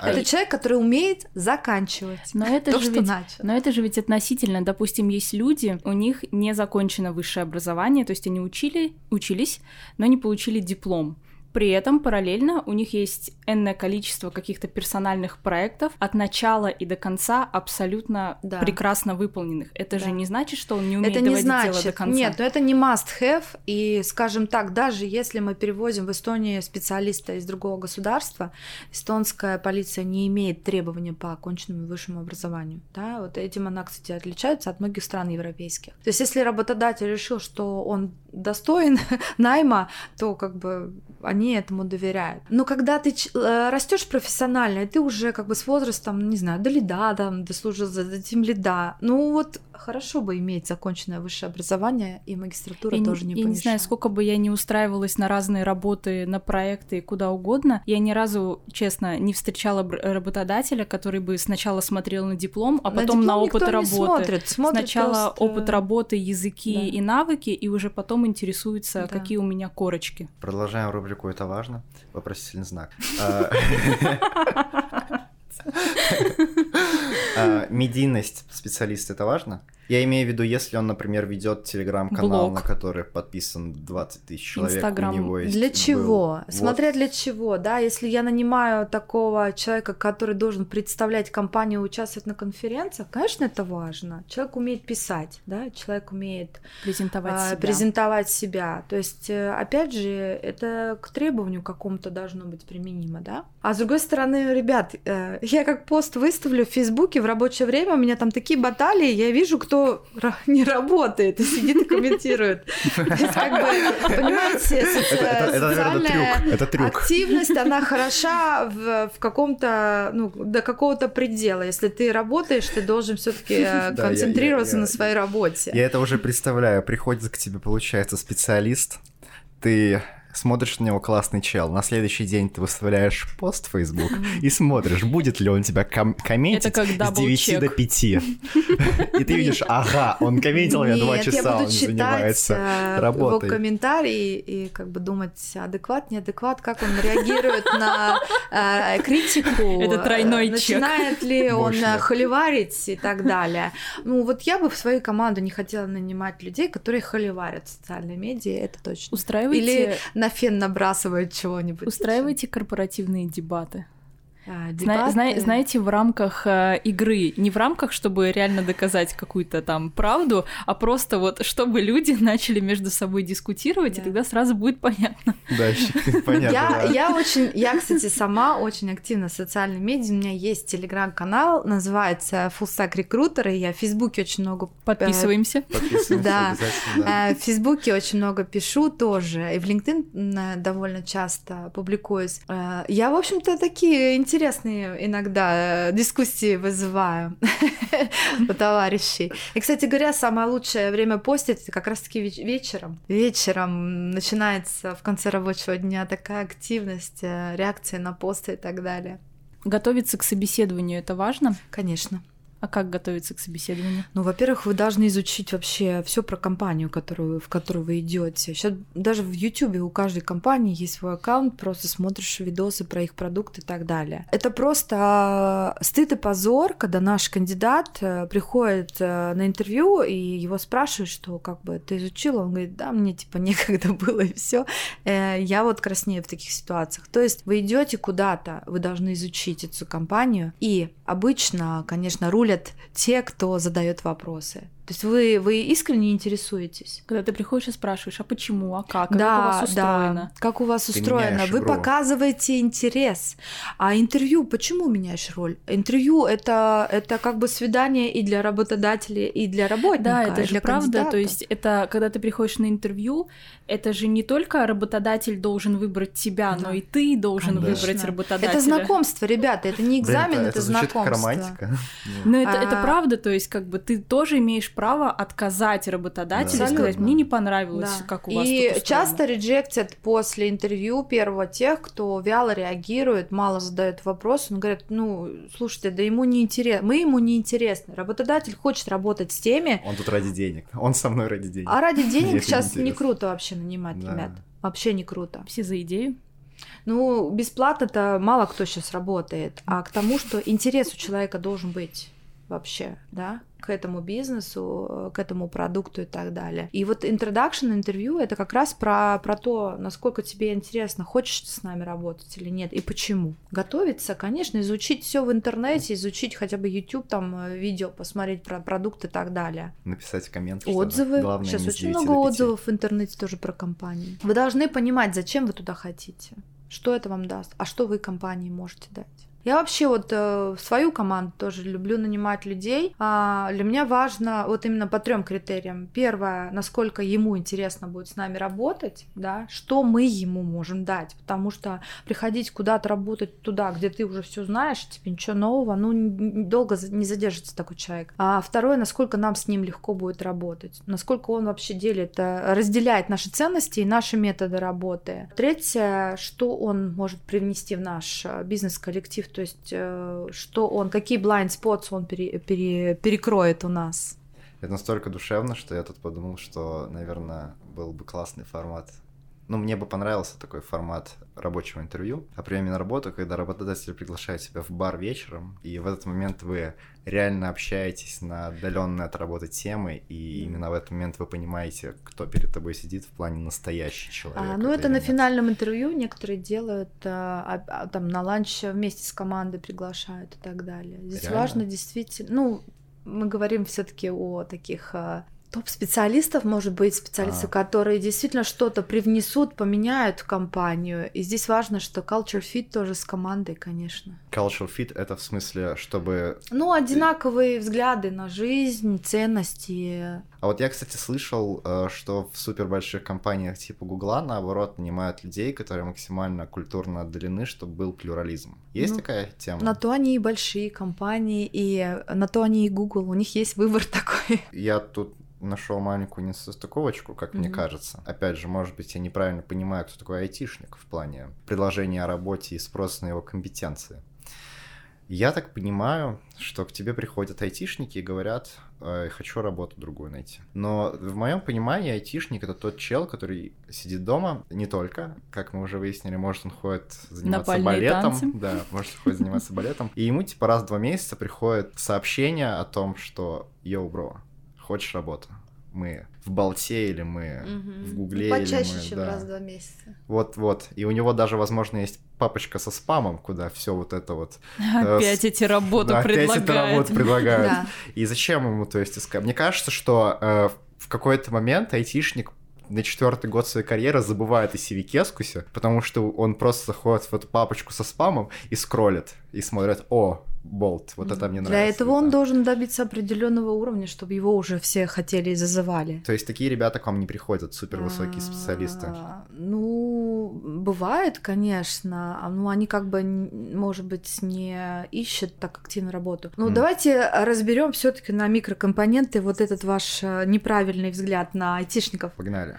А Это человек, который умеет заканчивать Но это то, же что ведь начал. Но это же ведь относительно. Допустим, есть люди, у них не закончено высшее образование, то есть они учили, учились, но не получили диплом. При этом параллельно у них есть энное количество каких-то персональных проектов от начала и до конца абсолютно Да. прекрасно выполненных. Это же Да. не значит, что он не умеет Это не доводить дело до значит, конца. нет, но это не must have, и, скажем так, даже если мы перевозим в Эстонию специалиста из другого государства, эстонская полиция не имеет требования по оконченному высшему образованию, да, вот этим она, кстати, отличается от многих стран европейских. То есть, если работодатель решил, что он достоин найма, то как бы они этому доверяют. Но когда ты э, растешь профессионально, и ты уже как бы с возрастом, не знаю, до лида, там, дослужился до тем лида, ну вот хорошо бы иметь законченное высшее образование, и магистратура Я, тоже не, не я не знаю, сколько бы я не устраивалась на разные работы, на проекты и куда угодно, я ни разу, честно, не встречала работодателя, который бы сначала смотрел на диплом, а На потом на, диплом опыт никто не работы. смотрит, смотрит Сначала просто- опыт работы, языки Да. и навыки, и уже потом интересуется, Да. какие у меня корочки. Продолжаем рубрику «Это важно». Вопросительный знак. А, Медийность специалиста это важно? Я имею в виду, если он, например, ведет телеграм-канал, на который подписан 20 тысяч человек, Инстаграм. у него есть... Для был- чего? Вот. Смотря для чего, да, если я нанимаю такого человека, который должен представлять компанию, участвовать на конференциях, конечно, это важно. Человек умеет писать, да, человек умеет Презентовать а, себя. презентовать себя. То есть, э, опять же, это к требованию какому-то должно быть применимо, да. А с другой стороны, ребят, э, я как пост выставлю в Фейсбуке в рабочее время, у меня там такие баталии, я вижу, кто ра- не работает и сидит и комментирует. То есть, как бы, понимаете, социальная. Активность, она хороша в, каком-то, ну, до какого-то предела. Если ты работаешь, ты должен все-таки я- концентрироваться я- на своей работе. Я это уже представляю. Приходит к тебе, получается, специалист, ты смотришь на него классный чел, на следующий день ты выставляешь пост в Facebook и смотришь, будет ли он тебя ком- комментить Это как с double 9 чек. до 5. И ты видишь, ага, он комментил меня 2 Нет, часа, он занимается э, его работой. комментарии и как бы думать, адекват, неадекват, как он реагирует на э, критику. Это тройной чек. Начинает ли он холиварить и так далее. Ну вот я бы в свою команду не хотела нанимать людей, которые холиварят в социальной медиа, это точно. Устраивайте, Или на фен набрасывают чего-нибудь. устраивайте корпоративные дебаты. А, Зна- зна- дебаты. знаете, в рамках э, игры, не в рамках, чтобы реально доказать какую-то там правду, а просто вот, чтобы люди начали между собой дискутировать, Да. и тогда сразу будет понятно. Да, понятно. Я, да. я очень, я, кстати, сама очень активна в социальных медиа. У меня есть телеграм-канал, называется Full Stack Recruiter, и я в Фейсбуке очень много Подписываемся. Подписываемся Да. Э, В Фейсбуке очень много пишу тоже, и в LinkedIn м, довольно часто публикуюсь. Э, Я, в общем-то, такие интересные иногда э, дискуссии вызываю у товарищей. И, кстати говоря, самое лучшее время постить это как раз-таки веч- вечером. Вечером начинается в конце рабочего дня такая активность, э, реакции на посты и так далее. Готовиться к собеседованию это важно. Конечно. А как готовиться к собеседованию? Ну, во-первых, вы должны изучить вообще все про компанию, которую, в которую вы идете. Сейчас даже в YouTube у каждой компании есть свой аккаунт, просто смотришь видосы про их продукты и так далее. Это просто э, стыд и позор, когда наш кандидат э, приходит э, на интервью и его спрашивают, что как бы ты изучил, он говорит, да, мне типа некогда было и все. Я вот краснею в таких ситуациях. То есть вы идете куда-то, вы должны изучить эту компанию, и обычно, конечно, рулят те, кто задает вопросы. То есть вы, вы искренне интересуетесь. Когда ты приходишь и спрашиваешь, а почему, а как, а да, как у вас устроено? да. Как у вас Ты устроено? Вы показываете интерес. А интервью, почему меняешь роль? Интервью это, это как бы свидание и для работодателя, и для работника. Да, это и же правда. кандидата. То есть это когда ты приходишь на интервью, это же не только работодатель должен выбрать тебя, Да. но и ты должен Конечно. выбрать работодателя. это знакомство, ребята, это не Блин, экзамен, это, это звучит как знакомство. романтика. Но это, это А- правда, то есть как бы ты тоже имеешь право отказать работодателю Да. и сказать, мне не понравилось, Да. как у вас И тут устроено». часто реджектят после интервью первого тех, кто вяло реагирует, мало задает вопрос. Он говорит, ну, слушайте, да ему не интересно, мы ему не интересны. Работодатель хочет работать с теми, Он тут ради денег. Он со мной ради денег. а ради денег сейчас не круто вообще нанимать, Да. ребят. Вообще не круто. Все за идею. Ну, бесплатно-то мало кто сейчас работает, а к тому, что интерес у человека должен быть. Вообще, да, к этому бизнесу, к этому продукту и так далее. И вот introduction интервью это как раз про, про то, насколько тебе интересно, хочешь ты с нами работать или нет, и почему. Готовиться, конечно, изучить все в интернете, изучить хотя бы YouTube, там, э, видео, посмотреть про продукт и так далее. Написать коммент. Отзывы. Главное, Сейчас очень много отзывов в интернете тоже про компании. Вы должны понимать, зачем вы туда хотите, что это вам даст, а что вы компании можете дать. Я вообще вот э, свою команду тоже люблю нанимать людей. А для меня важно вот именно по трем критериям. Первое, насколько ему интересно будет с нами работать, да, что мы ему можем дать, потому что приходить куда-то работать туда, где ты уже все знаешь, тебе ничего нового, ну долго не задержится такой человек. А второе, насколько нам с ним легко будет работать, насколько он вообще делит, э, разделяет наши ценности и наши методы работы. Третье, что он может привнести в наш э, бизнес-коллектив, то есть э, что он, какие blind spots он пере, пере, перекроет у нас. Это настолько душевно, что я тут подумал, что, наверное, был бы классный формат ну, мне бы понравился такой формат рабочего интервью о приеме на работу, когда работодатель приглашает тебя в бар вечером, и в этот момент вы реально общаетесь на отдаленные от работы темы, и именно в этот момент вы понимаете, кто перед тобой сидит в плане настоящий человек. А, ну, это на нет. финальном интервью некоторые делают, а, а, там, на ланч вместе с командой приглашают и так далее. Здесь реально? важно действительно, ну, мы говорим все-таки о таких а, топ-специалистов, может быть, специалисты, а. которые действительно что-то привнесут, поменяют в компанию. И здесь важно, что culture fit тоже с командой, конечно. Culture fit — это в смысле, чтобы... Ну, одинаковые взгляды на жизнь, ценности. А вот я, кстати, слышал, э, что в супер больших компаниях типа Гугла, наоборот, нанимают людей, которые максимально культурно отдалены, чтобы был плюрализм. Есть ну, такая тема? На то они и большие компании, и на то они и Google. У них есть выбор такой. Я тут нашел маленькую несостыковочку, как mm-hmm. мне кажется. Опять же, может быть, я неправильно понимаю, кто такой айтишник в плане предложения о работе и спроса на его компетенции. Я так понимаю, что к тебе приходят айтишники и говорят, э, хочу работу другую найти. Но в моем понимании айтишник это тот чел, который сидит дома, не только, как мы уже выяснили, может он ходит заниматься балетом, танцы. да, может ходит заниматься балетом, и ему типа раз в два месяца приходит сообщение о том, что йоу, бро, хочешь работу? Мы в Болте или мы угу. в Гугле. Ну, почаще, или мы, чем да. раз в два месяца. Вот-вот. И у него даже, возможно, есть папочка со спамом, куда все вот это вот... Э, опять э, эти работы да, предлагают. Опять эти работы предлагают. да. И зачем ему, то есть, искать? Мне кажется, что э, в какой-то момент айтишник на четвертый год своей карьеры забывает о Сивикескусе, потому что он просто заходит в эту папочку со спамом и скроллит, и смотрит, о, болт. Вот это мне нравится. Для этого он должен добиться определенного уровня, чтобы его уже все хотели и зазывали. То есть такие ребята к вам не приходят, супервысокие специалисты? А, ну, бывает, конечно. А, ну, они как бы, может быть, не ищут так активно работу. Ну, давайте разберем все-таки на микрокомпоненты вот этот ваш э, неправильный взгляд на айтишников. Погнали.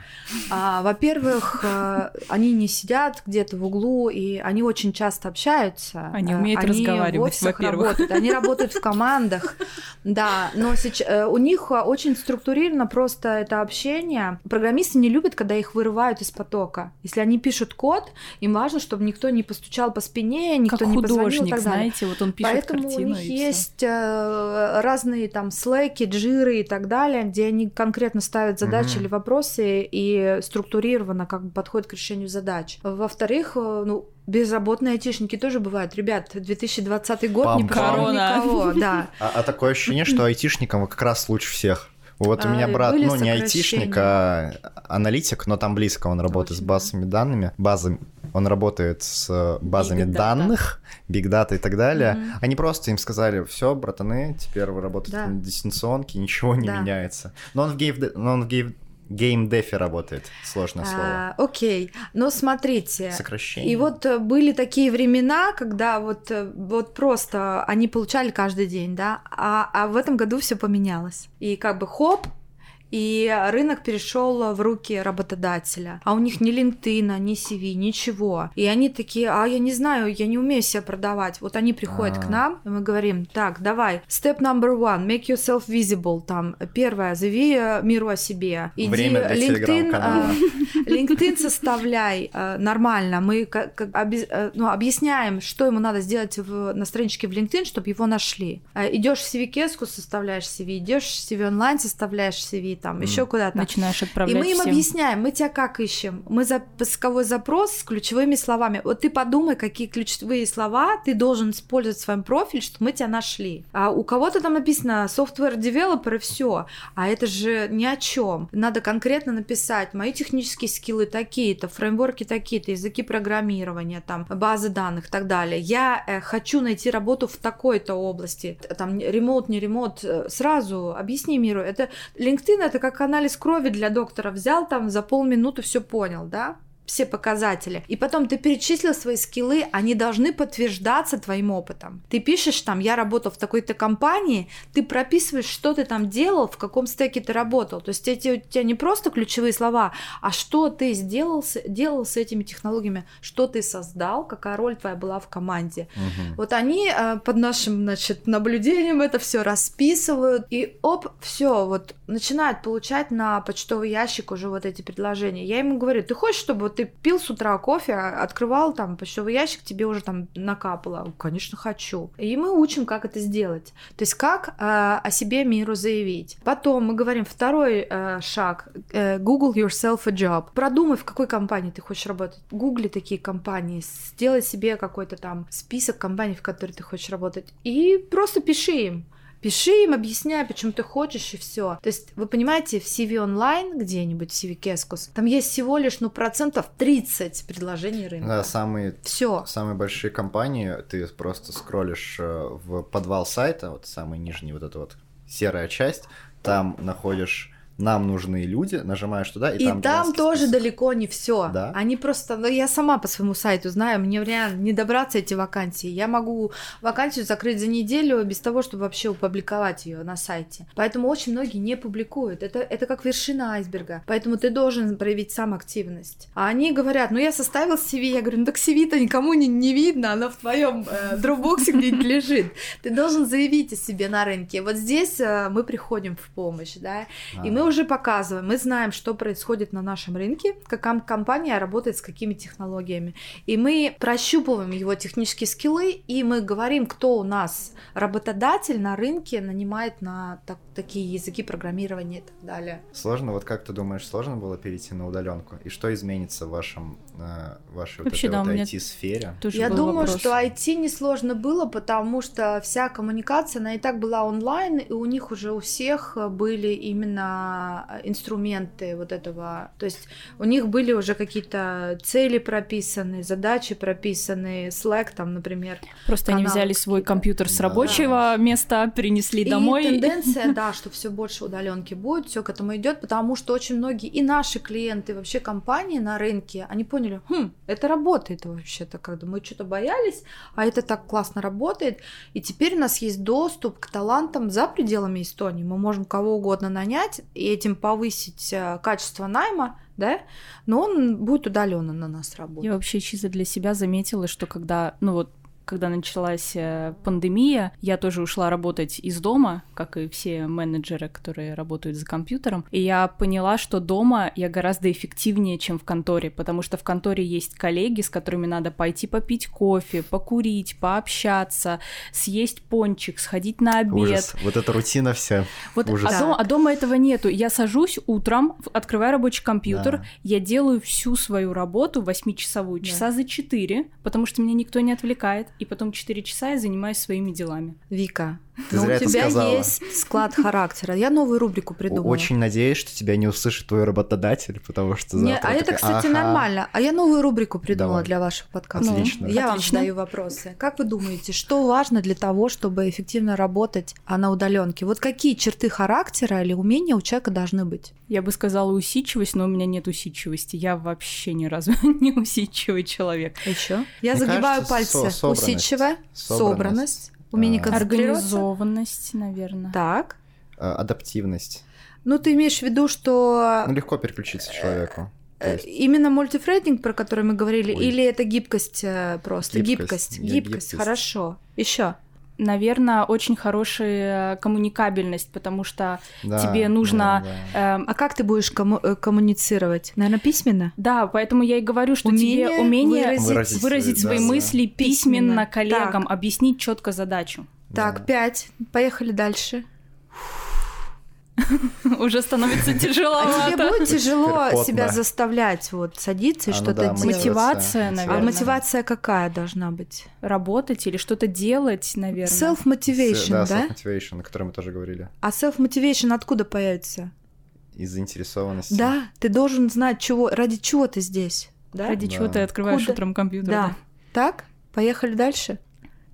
А, во-первых, э, они не сидят где-то в углу, и они очень часто общаются. Они умеют они разговаривать, во-первых работают. Они работают в командах, да, но сейчас, э, у них очень структурировано просто это общение. Программисты не любят, когда их вырывают из потока. Если они пишут код, им важно, чтобы никто не постучал по спине, никто как не художник, позвонил знаете, вот он пишет Поэтому картину, у них есть э, разные там слэки, джиры и так далее, где они конкретно ставят задачи mm-hmm. или вопросы и структурированно как бы подходят к решению задач. Во-вторых, э, ну, Безработные айтишники тоже бывают. Ребят, 2020 год Пам, не пожалел никого, да. А, а такое ощущение, что айтишникам как раз лучше всех. Вот у меня а, брат, ну не айтишник, а аналитик, но там близко, он работает с базами данными, базами, он работает с базами Big данных, big data и так далее. Mm-hmm. Они просто им сказали, все, братаны, теперь вы работаете да. на дистанционке, ничего не да. меняется. Но он в game, но он в game, gamedev е работает. Сложное слово. А, окей. Но смотрите. Сокращение. И вот э, были такие времена, когда вот, э, вот просто они получали каждый день, да, а, а в этом году все поменялось. И как бы хоп, и рынок перешел в руки работодателя. А у них ни LinkedIn, ни CV, ничего. И они такие, а я не знаю, я не умею себя продавать. Вот они приходят А-а-а. к нам, и мы говорим, так, давай, step number one, make yourself visible. Там, первое, заяви миру о себе. Иди Время для LinkedIn, LinkedIn составляй э, нормально. Мы как, как, оби, э, ну, объясняем, что ему надо сделать в, на страничке в LinkedIn, чтобы его нашли. Э, идешь в CV-кеску, составляешь CV, идешь в CV онлайн, составляешь CV, там, mm. еще куда-то. Начинаешь отправлять И мы им всем. объясняем, мы тебя как ищем? Мы за поисковой запрос с ключевыми словами. Вот ты подумай, какие ключевые слова ты должен использовать в своем профиле, чтобы мы тебя нашли. А у кого-то там написано software developer и все, а это же ни о чем. Надо конкретно написать мои технические скиллы такие-то, фреймворки такие-то, языки программирования, там базы данных и так далее. Я э, хочу найти работу в такой-то области, там ремонт, не ремонт, э, сразу объясни миру. Это LinkedIn это как анализ крови для доктора. Взял там за полминуты все понял, да? Все показатели. И потом ты перечислил свои скиллы, они должны подтверждаться твоим опытом. Ты пишешь там, я работал в такой-то компании, ты прописываешь, что ты там делал, в каком стеке ты работал. То есть эти у тебя не просто ключевые слова, а что ты сделал, делал с этими технологиями, что ты создал, какая роль твоя была в команде. Угу. Вот они э, под нашим, значит, наблюдением это все расписывают, и оп, все, вот начинают получать на почтовый ящик уже вот эти предложения. Я ему говорю, ты хочешь, чтобы ты пил с утра кофе, открывал там почтовый ящик, тебе уже там накапало. Конечно, хочу. И мы учим, как это сделать. То есть как э, о себе миру заявить. Потом мы говорим второй э, шаг. Э, Google yourself a job. Продумай, в какой компании ты хочешь работать. Гугли такие компании. Сделай себе какой-то там список компаний, в которых ты хочешь работать. И просто пиши им. Пиши им, объясняй, почему ты хочешь, и все. То есть, вы понимаете, в CV онлайн где-нибудь, в CV Кескус, там есть всего лишь, ну, процентов 30 предложений рынка. Да, самые, все. самые большие компании, ты просто скроллишь э, в подвал сайта, вот самый нижний, вот эта вот серая часть, там находишь нам нужны люди, нажимаешь туда, и, и там... там тоже список. далеко не все. Да? Они просто... Ну, я сама по своему сайту знаю, мне реально не добраться эти вакансии. Я могу вакансию закрыть за неделю без того, чтобы вообще опубликовать ее на сайте. Поэтому очень многие не публикуют. Это, это как вершина айсберга. Поэтому ты должен проявить сам активность. А они говорят, ну я составил CV, я говорю, ну так CV-то никому не, не видно, оно в твоем э, дропбоксе где-нибудь лежит. Ты должен заявить о себе на рынке. Вот здесь э, мы приходим в помощь, да, и мы уже показываем, мы знаем, что происходит на нашем рынке, какая компания работает с какими технологиями. И мы прощупываем его технические скиллы, и мы говорим, кто у нас работодатель на рынке нанимает на так, такие языки программирования и так далее. Сложно, вот как ты думаешь, сложно было перейти на удаленку? И что изменится в вашем, э, вашей Вообще, вот да, вот IT-сфере? Я думаю, вопрос. что IT не сложно было, потому что вся коммуникация, она и так была онлайн, и у них уже у всех были именно инструменты вот этого. То есть у них были уже какие-то цели прописаны, задачи прописаны, Slack там, например. Просто они взяли свой компьютер с рабочего да. места, принесли и домой. тенденция, да, что все больше удаленки будет, все к этому идет, потому что очень многие и наши клиенты, вообще компании на рынке, они поняли, хм, это работает вообще-то, когда мы что-то боялись, а это так классно работает, и теперь у нас есть доступ к талантам за пределами Эстонии, мы можем кого угодно нанять, и этим повысить э, качество найма, да, но он будет удаленно на нас работать. Я вообще чисто для себя заметила, что когда, ну вот когда началась э, пандемия, я тоже ушла работать из дома, как и все менеджеры, которые работают за компьютером. И я поняла, что дома я гораздо эффективнее, чем в конторе, потому что в конторе есть коллеги, с которыми надо пойти попить кофе, покурить, пообщаться, съесть пончик, сходить на обед. Ужас. Вот эта рутина вся. Вот, Ужас. А, дома, а дома этого нету. Я сажусь утром, открываю рабочий компьютер, да. я делаю всю свою работу восьмичасовую, да. часа за четыре, потому что меня никто не отвлекает и потом 4 часа я занимаюсь своими делами. Вика, ты ну, у тебя есть склад характера. Я новую рубрику придумала. Очень надеюсь, что тебя не услышит твой работодатель, потому что завтра... Не, а это, кстати, ага. нормально. А я новую рубрику придумала Давай. для вашего подкаста. Отлично. Я Отлично. вам задаю вопросы. Как вы думаете, что важно для того, чтобы эффективно работать а на удаленке? Вот какие черты характера или умения у человека должны быть? Я бы сказала усидчивость, но у меня нет усидчивости. Я вообще ни разу не усидчивый человек. А еще? Я Мне загибаю кажется, пальцы. Со Усидчивая, собранность. собранность Умение а, Организованность, наверное. Так. А, адаптивность. Ну, ты имеешь в виду, что... Ну, легко переключиться человеку. Э, есть... Именно мультифрейдинг, про который мы говорили, Ой. или это гибкость э, просто? Гибкость. Гибкость, гибкость. гибкость. хорошо. Еще. Наверное, очень хорошая коммуникабельность, потому что Да, тебе нужно... да, да. эм, А как ты будешь комму- э, коммуницировать? Наверное, письменно? Да, поэтому я и говорю, что Умение тебе умение выразить- выразить, Выразить свои- да, да. мысли письменно, Письменно. коллегам, Так. объяснить четко задачу. Так, Да. пять. Поехали дальше. Уже становится А тебе будет тяжело Теперь себя заставлять вот садиться и А, ну что-то да, делать? Мотивация, А наверное. мотивация какая должна быть? Работать или что-то делать, наверное. Self-motivation, да? да? self-motivation, о котором мы тоже говорили. А self-motivation откуда появится? Из заинтересованности. Да, ты должен знать, чего, ради чего ты здесь. Да? Ради Да. чего ты открываешь Куда? утром компьютер. Да. Так, поехали дальше.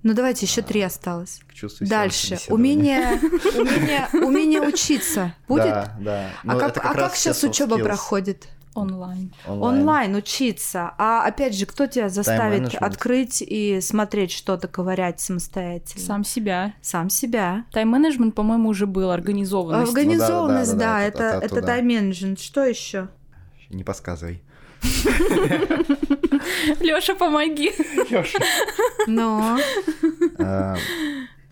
Ну давайте, еще три осталось. Чувствую Дальше. Умение, умение, умение учиться будет. Да, да. А Ну, как, это а как сейчас учеба skills. проходит? Онлайн. Онлайн. учиться. А опять же, кто тебя заставит открыть и смотреть что-то, ковырять самостоятельно? Сам себя. Сам себя. Тайм-менеджмент, по-моему, уже был, организованность. Организованность, Ну да, да, да, да, это, это это, оттуда. тайм-менеджмент. Что еще? Не подсказывай. Лёша, помоги. Ну, А,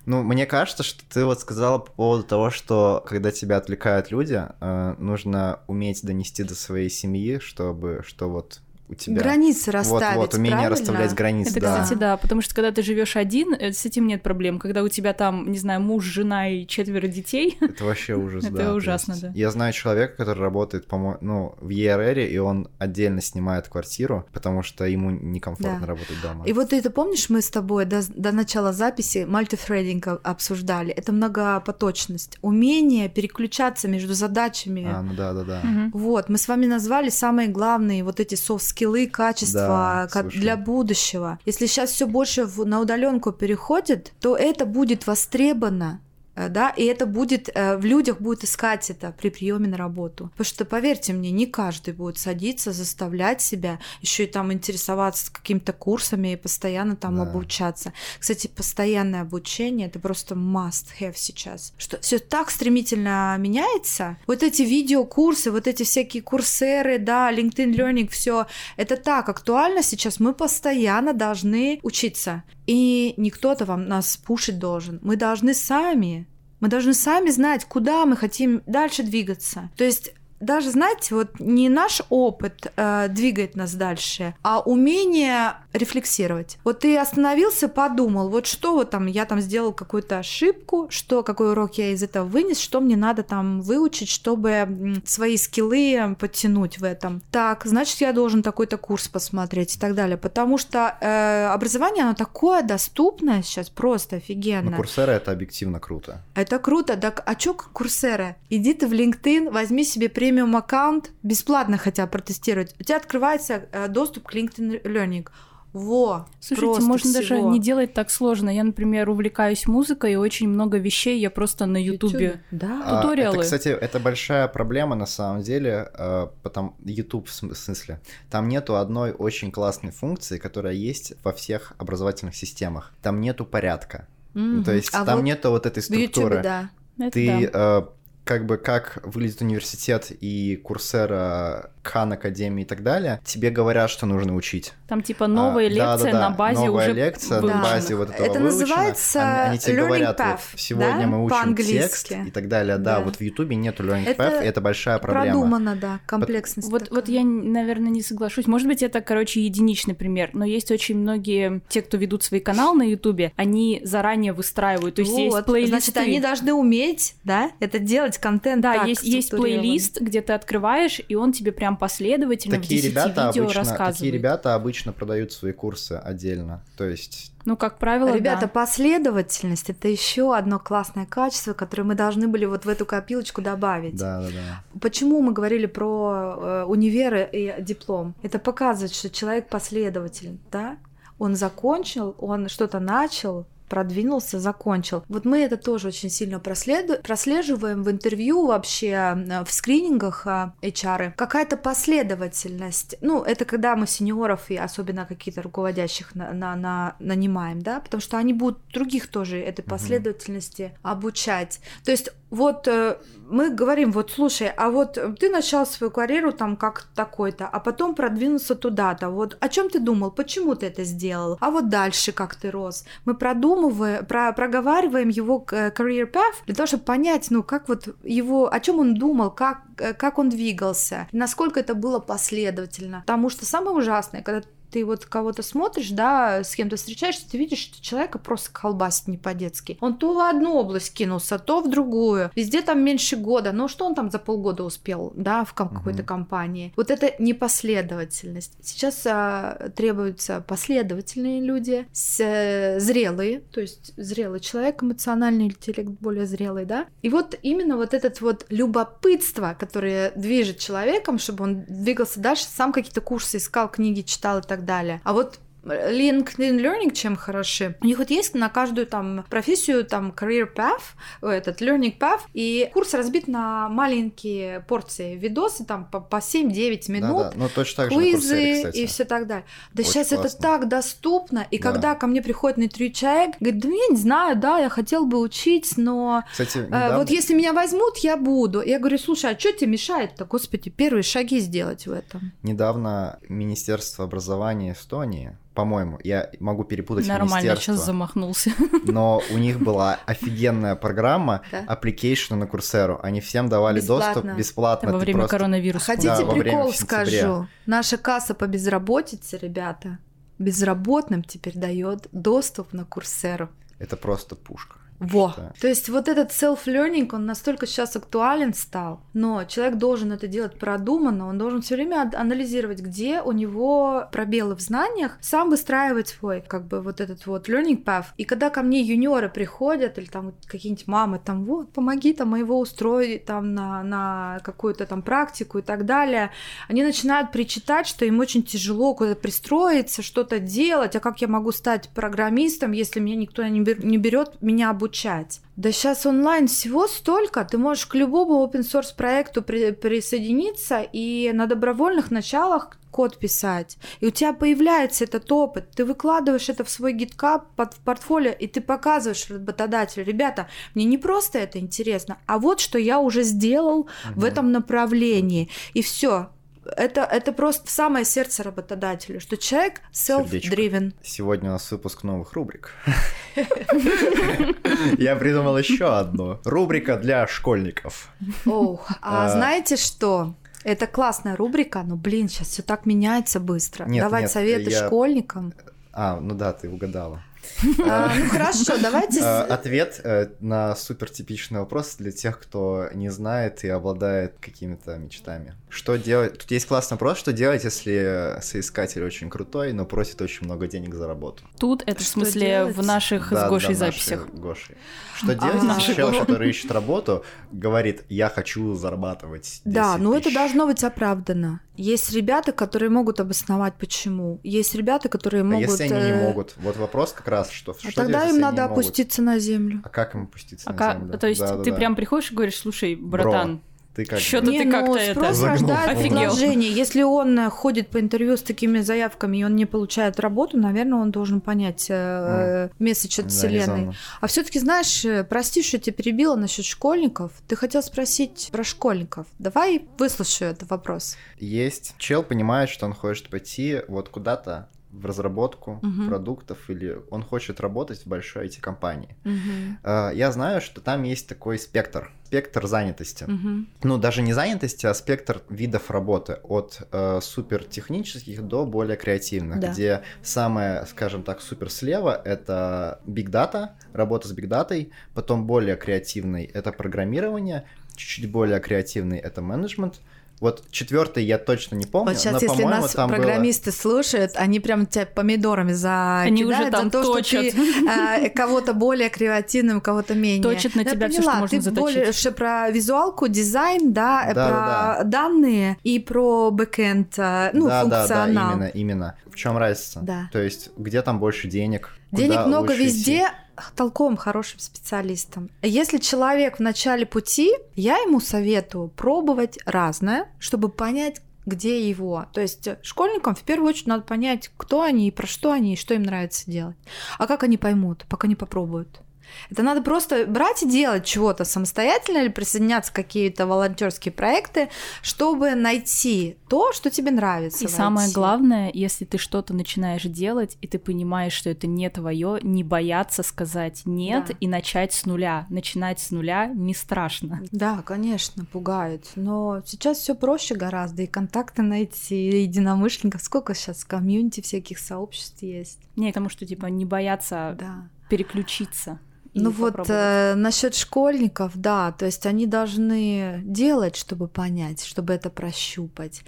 Ну, мне кажется, что ты вот сказала по поводу того, что когда тебя отвлекают люди, э, нужно уметь донести до своей семьи, чтобы, что вот у тебя... границы Вот, расставить, вот, умение правильно? расставлять границы, Это, да. кстати, да, потому что когда ты живешь один, э, с этим нет проблем. Когда у тебя там, не знаю, муж, жена и четверо детей, Это вообще ужас, Это да. то ужасно, да. Я знаю человека, который работает, по-моему, ну, в ERR, и он отдельно снимает квартиру, потому что ему некомфортно Да. работать дома. И вот это помнишь, мы с тобой до, до начала записи мультифрейдинг обсуждали. Это многопоточность. Умение переключаться между задачами. А, ну да, да, да. Вот, мы с вами назвали самые главные вот эти софт-скиллы, качества Да, для будущего. Если сейчас все больше в- на удаленку переходит, то это будет востребовано да, и это будет, э, в людях будет искать это при приеме на работу. Потому что, поверьте мне, не каждый будет садиться, заставлять себя, еще и там интересоваться какими-то курсами и постоянно там Да. обучаться. Кстати, постоянное обучение это просто must have сейчас. Что все так стремительно меняется. Вот эти видеокурсы, вот эти всякие курсеры, да, LinkedIn Learning, все это так актуально сейчас. Мы постоянно должны учиться. И не кто-то вам нас пушить должен. Мы должны сами. Мы должны сами знать, куда мы хотим дальше двигаться. То есть даже, знаете, вот не наш опыт э, двигает нас дальше, а умение рефлексировать. Вот ты остановился, подумал, вот что вот там, я там сделал какую-то ошибку, что, какой урок я из этого вынес, что мне надо там выучить, чтобы свои скиллы подтянуть в этом. Так, значит, я должен такой-то курс посмотреть и так далее, потому что э, образование, оно такое доступное сейчас, просто офигенно. Ну, Курсера это объективно круто. Это круто. Так, а чё курсеры? Иди ты в LinkedIn, возьми себе премиум аккаунт, бесплатно хотя протестировать. У тебя открывается э, доступ к LinkedIn Learning. Во, Слушайте, просто можно даже всего. не делать так сложно. Я, например, увлекаюсь музыкой, и очень много вещей я просто на Ютубе. Да. А, Туториалы. Это, кстати, это большая проблема на самом деле, э, потому YouTube в см- в смысле. Там нету одной очень классной функции, которая есть во всех образовательных системах. Там нету порядка. Мгм. То есть А там вот нету вот этой в YouTube, структуры. да. Это Ты да. э, как бы как выглядит университет и курсера, Кхан Академии и так далее, тебе говорят, что нужно учить. Там типа новая А, да, лекция да, да. на базе Новая уже лекция выучена. на базе вот этого Это выучена. называется Они, они тебе learning говорят, path, вот, сегодня да, мы учим текст и так далее. Да, Да. вот в Ютубе нету learning Это path, и это большая проблема. Продумано, да, комплексность. Вот, такая. вот я, наверное, не соглашусь. Может быть, это, короче, единичный пример, но есть очень многие, те, кто ведут свои каналы на Ютубе, они заранее выстраивают, то есть есть Вот, плейлисты. Значит, они должны уметь, да, это делать, контент Да, так есть, есть плейлист, где ты открываешь, и он тебе прям последовательно Такие в 10 ребята, видео обычно, рассказывает. такие ребята обычно продают свои курсы отдельно. То есть Ну, как правило, Ребята, да. последовательность это еще одно классное качество, которое мы должны были вот в эту копилочку добавить. Да, да, да. Почему мы говорили про э, универы и диплом? Это показывает, что человек последователь, да? Он закончил, он что-то начал, продвинулся, закончил. Вот мы это тоже очень сильно проследу- прослеживаем в интервью вообще, э, в скринингах э, HR. Какая-то последовательность. Ну, это когда мы сеньоров и особенно какие-то руководящих на, на- на- нанимаем, да, потому что они будут других тоже этой последовательности обучать. То есть вот э, мы говорим, вот слушай, а вот ты начал свою карьеру там как такой-то, а потом продвинулся туда-то. Вот о чем ты думал, почему ты это сделал? А вот дальше как ты рос? Мы продумываем, про, проговариваем его э, career path для того, чтобы понять, ну как вот его, о чем он думал, как, э, как он двигался, насколько это было последовательно. Потому что самое ужасное, когда ты вот кого-то смотришь, да, с кем-то встречаешься, ты видишь, что человека просто колбасит не по-детски. Он то в одну область кинулся, то в другую. Везде там меньше года. Но что он там за полгода успел, да, в какой-то компании? Вот это непоследовательность. Сейчас а, требуются последовательные люди, с, э, зрелые, то есть зрелый человек, эмоциональный интеллект более зрелый, да. И вот именно вот этот вот любопытство, которое движет человеком, чтобы он двигался дальше, сам какие-то курсы искал, книги читал и так так далее. А вот LinkedIn Learning чем хороши? У них вот есть на каждую там профессию там career path, этот learning path, и курс разбит на маленькие порции, видосы там по, по 7-9 минут, да, да. Ну, точно так квизы же курсере, и все так далее. Да Очень сейчас классно. это так доступно, и Да. когда ко мне приходит на интервью человек, говорит, да я не знаю, да, я хотел бы учить, но Кстати, э, недавно- вот если меня возьмут, я буду. Я говорю, слушай, а что тебе мешает-то, господи, первые шаги сделать в этом? недавно Министерство образования Эстонии, по-моему, я могу перепутать Нормально, министерство, сейчас замахнулся. но у них была офигенная программа application на Курсеру. Они всем давали Бесплатно. доступ бесплатно. Во время просто- коронавируса. Хотите Да, прикол скажу? Наша касса по безработице, ребята, безработным теперь дает доступ на Курсеру. Это просто пушка. Во. То есть вот этот self-learning, он настолько сейчас актуален стал, но человек должен это делать продуманно, он должен все время ан- анализировать, где у него пробелы в знаниях, сам выстраивать свой, как бы вот этот вот learning path. И когда ко мне юниоры приходят, или там какие-нибудь мамы, там, вот, помоги там моего устроить там на, на какую-то там практику и так далее, они начинают причитать, что им очень тяжело куда-то пристроиться, что-то делать, а как я могу стать программистом, если меня никто не, бер- не берет меня обучать? Да сейчас онлайн всего столько, ты можешь к любому open source проекту при- присоединиться и на добровольных началах код писать. И у тебя появляется этот опыт, ты выкладываешь это в свой GitHub под в портфолио, и ты показываешь работодателю, ребята, мне не просто это интересно, а вот что я уже сделал в этом направлении. И все. Это, это просто в самое сердце работодателю, что человек self-driven. Сегодня у нас выпуск новых рубрик. Я придумал еще одну. Рубрика для школьников. Ох, а А. знаете что? Это классная рубрика, но, блин, сейчас все так меняется быстро. Давать советы школьникам. А, ну да, ты угадала. А, ну хорошо, давайте... С- Ответ э, на супер типичный вопрос для тех, кто не знает и обладает какими-то мечтами. Что делать? Тут есть классный вопрос, что делать, если соискатель очень крутой, но просит очень много денег за работу. Тут это в смысле делать? в наших с Гошей записях. Гошей. Что делать, А. если человек, который ищет работу, говорит, я хочу зарабатывать 10 Да, ну это тысяч». должно быть оправдано. Есть ребята, которые могут обосновать, почему. Есть ребята, которые А могут... если они не э, могут? Вот вопрос как раз, что, А что тогда им надо могут? опуститься на землю. А как им опуститься А на как- землю? То есть ты Да-да-да. прям приходишь и говоришь, слушай, братан, Ты как Чё-то бы- ты Не, как-то ну, это рождает Офигел. предложение. Если он э, ходит по интервью с такими заявками, и он не получает работу, наверное, он должен понять э, месседж от Да, вселенной. резонно. А все-таки, знаешь, э, прости, что я тебя перебила насчет школьников. Ты хотел спросить про школьников. Давай выслушаю этот вопрос. Есть чел понимает, что он хочет пойти вот куда-то в разработку Мгм. продуктов или он хочет работать в большой IT-компании. Э, Я знаю, что там есть такой спектр, спектр занятости. Мгм. Ну, даже не занятости, а спектр видов работы. От э, супер технических до более креативных. Да. Где самое, скажем так, супер слева это big data, работа с big data, потом более креативный это программирование, чуть-чуть более креативный это менеджмент. Вот четвертый я точно не помню, Вот сейчас, но, если нас там было- программисты слушают, они прям тебя помидорами за Они уже там за то, точат. что ты э, кого-то более креативным, кого-то менее. Точат на Я тебя поняла, что можно ты заточить. больше про визуалку, дизайн, да, э, Да, про да, данные и про бэкэнд, э, ну, да, да, да, функционал. именно, именно. В чем разница? Да. То есть, где там больше денег? Денег куда много лучше идти? Толковым, хорошим специалистом. Если человек в начале пути, я ему советую пробовать разное, чтобы понять, где его. То есть школьникам в первую очередь надо понять, кто они и про что они, и что им нравится делать. А как они поймут, пока не попробуют. Это надо просто брать и делать чего-то самостоятельно или присоединяться к какие-то волонтерские проекты, чтобы найти то, что тебе нравится. И самое главное, если ты что-то начинаешь делать, и ты понимаешь, что это не твое, не бояться сказать нет да. и начать с нуля. Начинать с нуля не страшно. Да, конечно, пугает. Но сейчас все проще гораздо, и контакты найти, и единомышленников. Сколько сейчас комьюнити всяких сообществ есть. Не, потому что типа не бояться да. переключиться. Ну вот э, насчет школьников, да, то есть они должны делать, чтобы понять, чтобы это прощупать.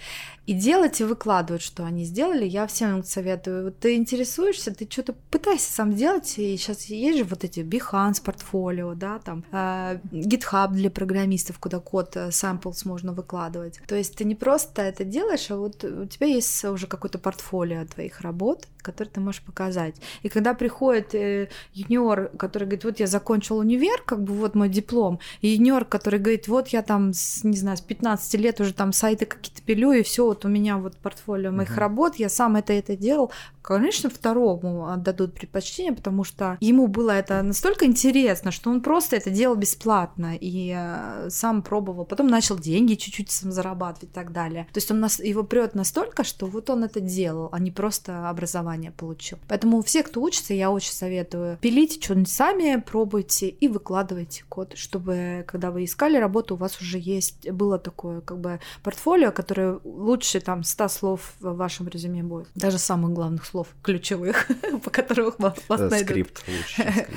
И делать и выкладывать, что они сделали, я всем советую. Вот ты интересуешься, ты что-то пытайся сам делать, и сейчас есть же вот эти Behance портфолио, да, там э, GitHub для программистов, куда код э, samples можно выкладывать. То есть ты не просто это делаешь, а вот у тебя есть уже какое-то портфолио твоих работ, который ты можешь показать. И когда приходит э, юниор, который говорит, вот я закончил универ, как бы вот мой диплом, и юниор, который говорит, вот я там, с, не знаю, с 15 лет уже там сайты какие-то пилю, и все, вот у меня вот портфолио моих uh-huh. работ, я сам это это делал, конечно, второму отдадут предпочтение, потому что ему было это настолько интересно, что он просто это делал бесплатно и э, сам пробовал, потом начал деньги чуть-чуть сам зарабатывать и так далее. То есть он нас, его прет настолько, что вот он это делал, а не просто образование получил. Поэтому все, кто учится, я очень советую пилите что-нибудь сами, пробуйте и выкладывайте код, чтобы когда вы искали работу, у вас уже есть было такое как бы портфолио, которое лучше там 100 слов в вашем резюме будет. Даже самых главных слов ключевых, по которым вас найдут. Скрипт лучше.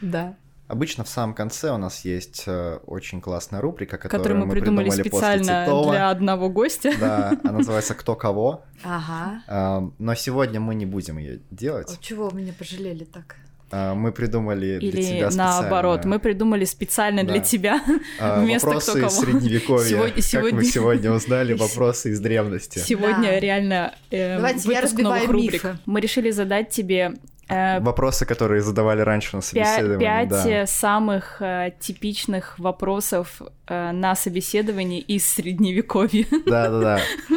Да. Обычно в самом конце у нас есть э, очень классная рубрика, которую, которую мы, мы придумали, придумали специально после для одного гостя. Да, она называется «Кто кого». Ага. Э, но сегодня мы не будем ее делать. А чего вы меня пожалели так? А, мы придумали Или для тебя специально... наоборот, мы придумали специально да. для тебя а, вместо вопросы кто кого. средневековья, сегодня, сегодня... как мы сегодня узнали, вопросы из древности. Сегодня да. реально э, Давайте я разбиваю мифы. Мы решили задать тебе Э, Вопросы, которые задавали раньше на собеседовании. Пять да. Э, самых э, типичных вопросов э, на собеседовании из средневековья. Да, да, да.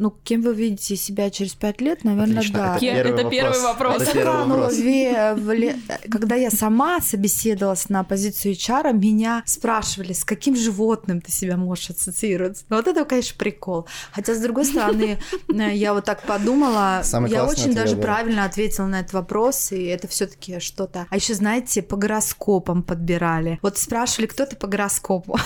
Ну, кем вы видите себя через пять лет, наверное, Отлично. да. Это, первый, это вопрос. первый вопрос. Это первый вопрос. Ну, когда я сама собеседовалась на позицию HR, меня спрашивали, с каким животным ты себя можешь ассоциировать. Ну, вот это, конечно, прикол. Хотя, с другой стороны, э, я вот так подумала, Самый я очень даже да. правильно ответила на этот вопрос, и это все таки что-то. А еще, знаете, по гороскопам подбирали. Вот спрашивали, кто ты по гороскопу.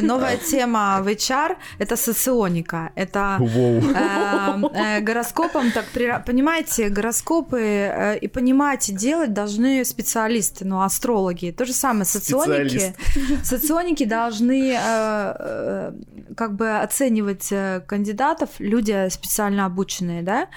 Новая тема в HR — это соционика. Это э, э, гороскопом, так понимаете, гороскопы э, и понимать и делать должны специалисты, ну, астрологи. То же самое соционики. Соционики должны как бы оценивать кандидатов, люди специально обученные, да?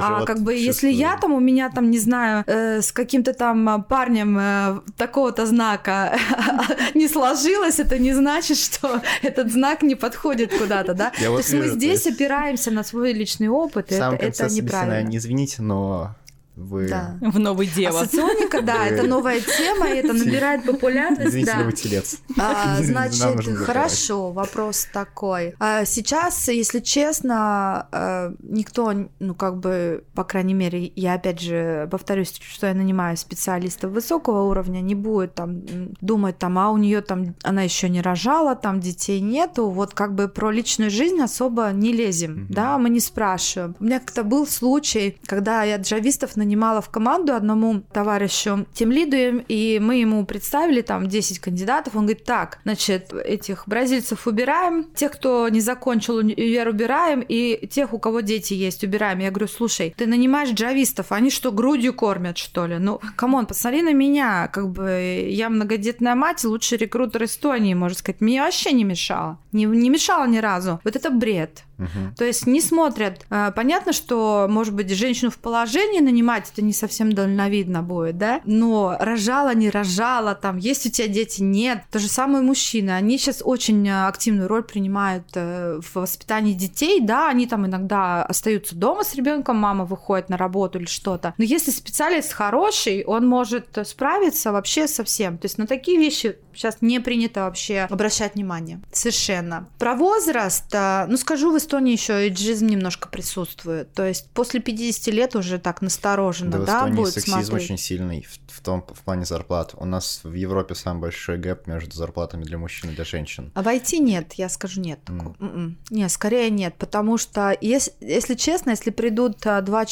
а как бы если я там, у меня там, не знаю, с каким-то там парнем такого-то знака не сложилось, это не значит, что этот знак не подходит куда-то, да? Я То есть мы здесь опираемся на свой личный опыт, и это, это неправильно. Извините, но вы... Да. В новый дева. Ассоционика, да, это новая тема, и это набирает популярность. Извините, да. телец. А, значит, хорошо, вопрос такой. А сейчас, если честно, а, никто, ну, как бы, по крайней мере, я опять же повторюсь, что я нанимаю специалистов высокого уровня, не будет там думать, там, а у нее там, она еще не рожала, там детей нету, вот как бы про личную жизнь особо не лезем, mm-hmm. да, мы не спрашиваем. У меня как-то был случай, когда я джавистов нанимала в команду одному товарищу тимлиду, и мы ему представили там 10 кандидатов. Он говорит, так, значит, этих бразильцев убираем, тех, кто не закончил универ, убираем, и тех, у кого дети есть, убираем. Я говорю, слушай, ты нанимаешь джавистов, они что, грудью кормят, что ли? Ну, come on, посмотри на меня, как бы я многодетная мать, лучший рекрутер Эстонии, можно сказать, мне вообще не мешало, не, не мешало ни разу. Вот это бред. Угу. То есть не смотрят. А, понятно, что, может быть, женщину в положении нанимать это не совсем дальновидно будет, да? Но рожала, не рожала, там, есть у тебя дети, нет. То же самое мужчины. Они сейчас очень а, активную роль принимают э, в воспитании детей, да, они там иногда остаются дома с ребенком, мама выходит на работу или что-то. Но если специалист хороший, он может справиться вообще со всем. То есть на такие вещи Сейчас не принято вообще обращать внимание. Совершенно. Про возраст, а, ну скажу, в Эстонии еще эйджизм немножко присутствует. То есть после 50 лет уже так настороженно, Да, в да, Эстонии будет сексизм смотреть. очень сильный в, в том в плане зарплат. У нас в Европе самый большой гэп между зарплатами для мужчин и для женщин. А в IT нет, я скажу нет. такого. М. М-м. Нет, скорее нет, потому что, если, если честно, если придут а, два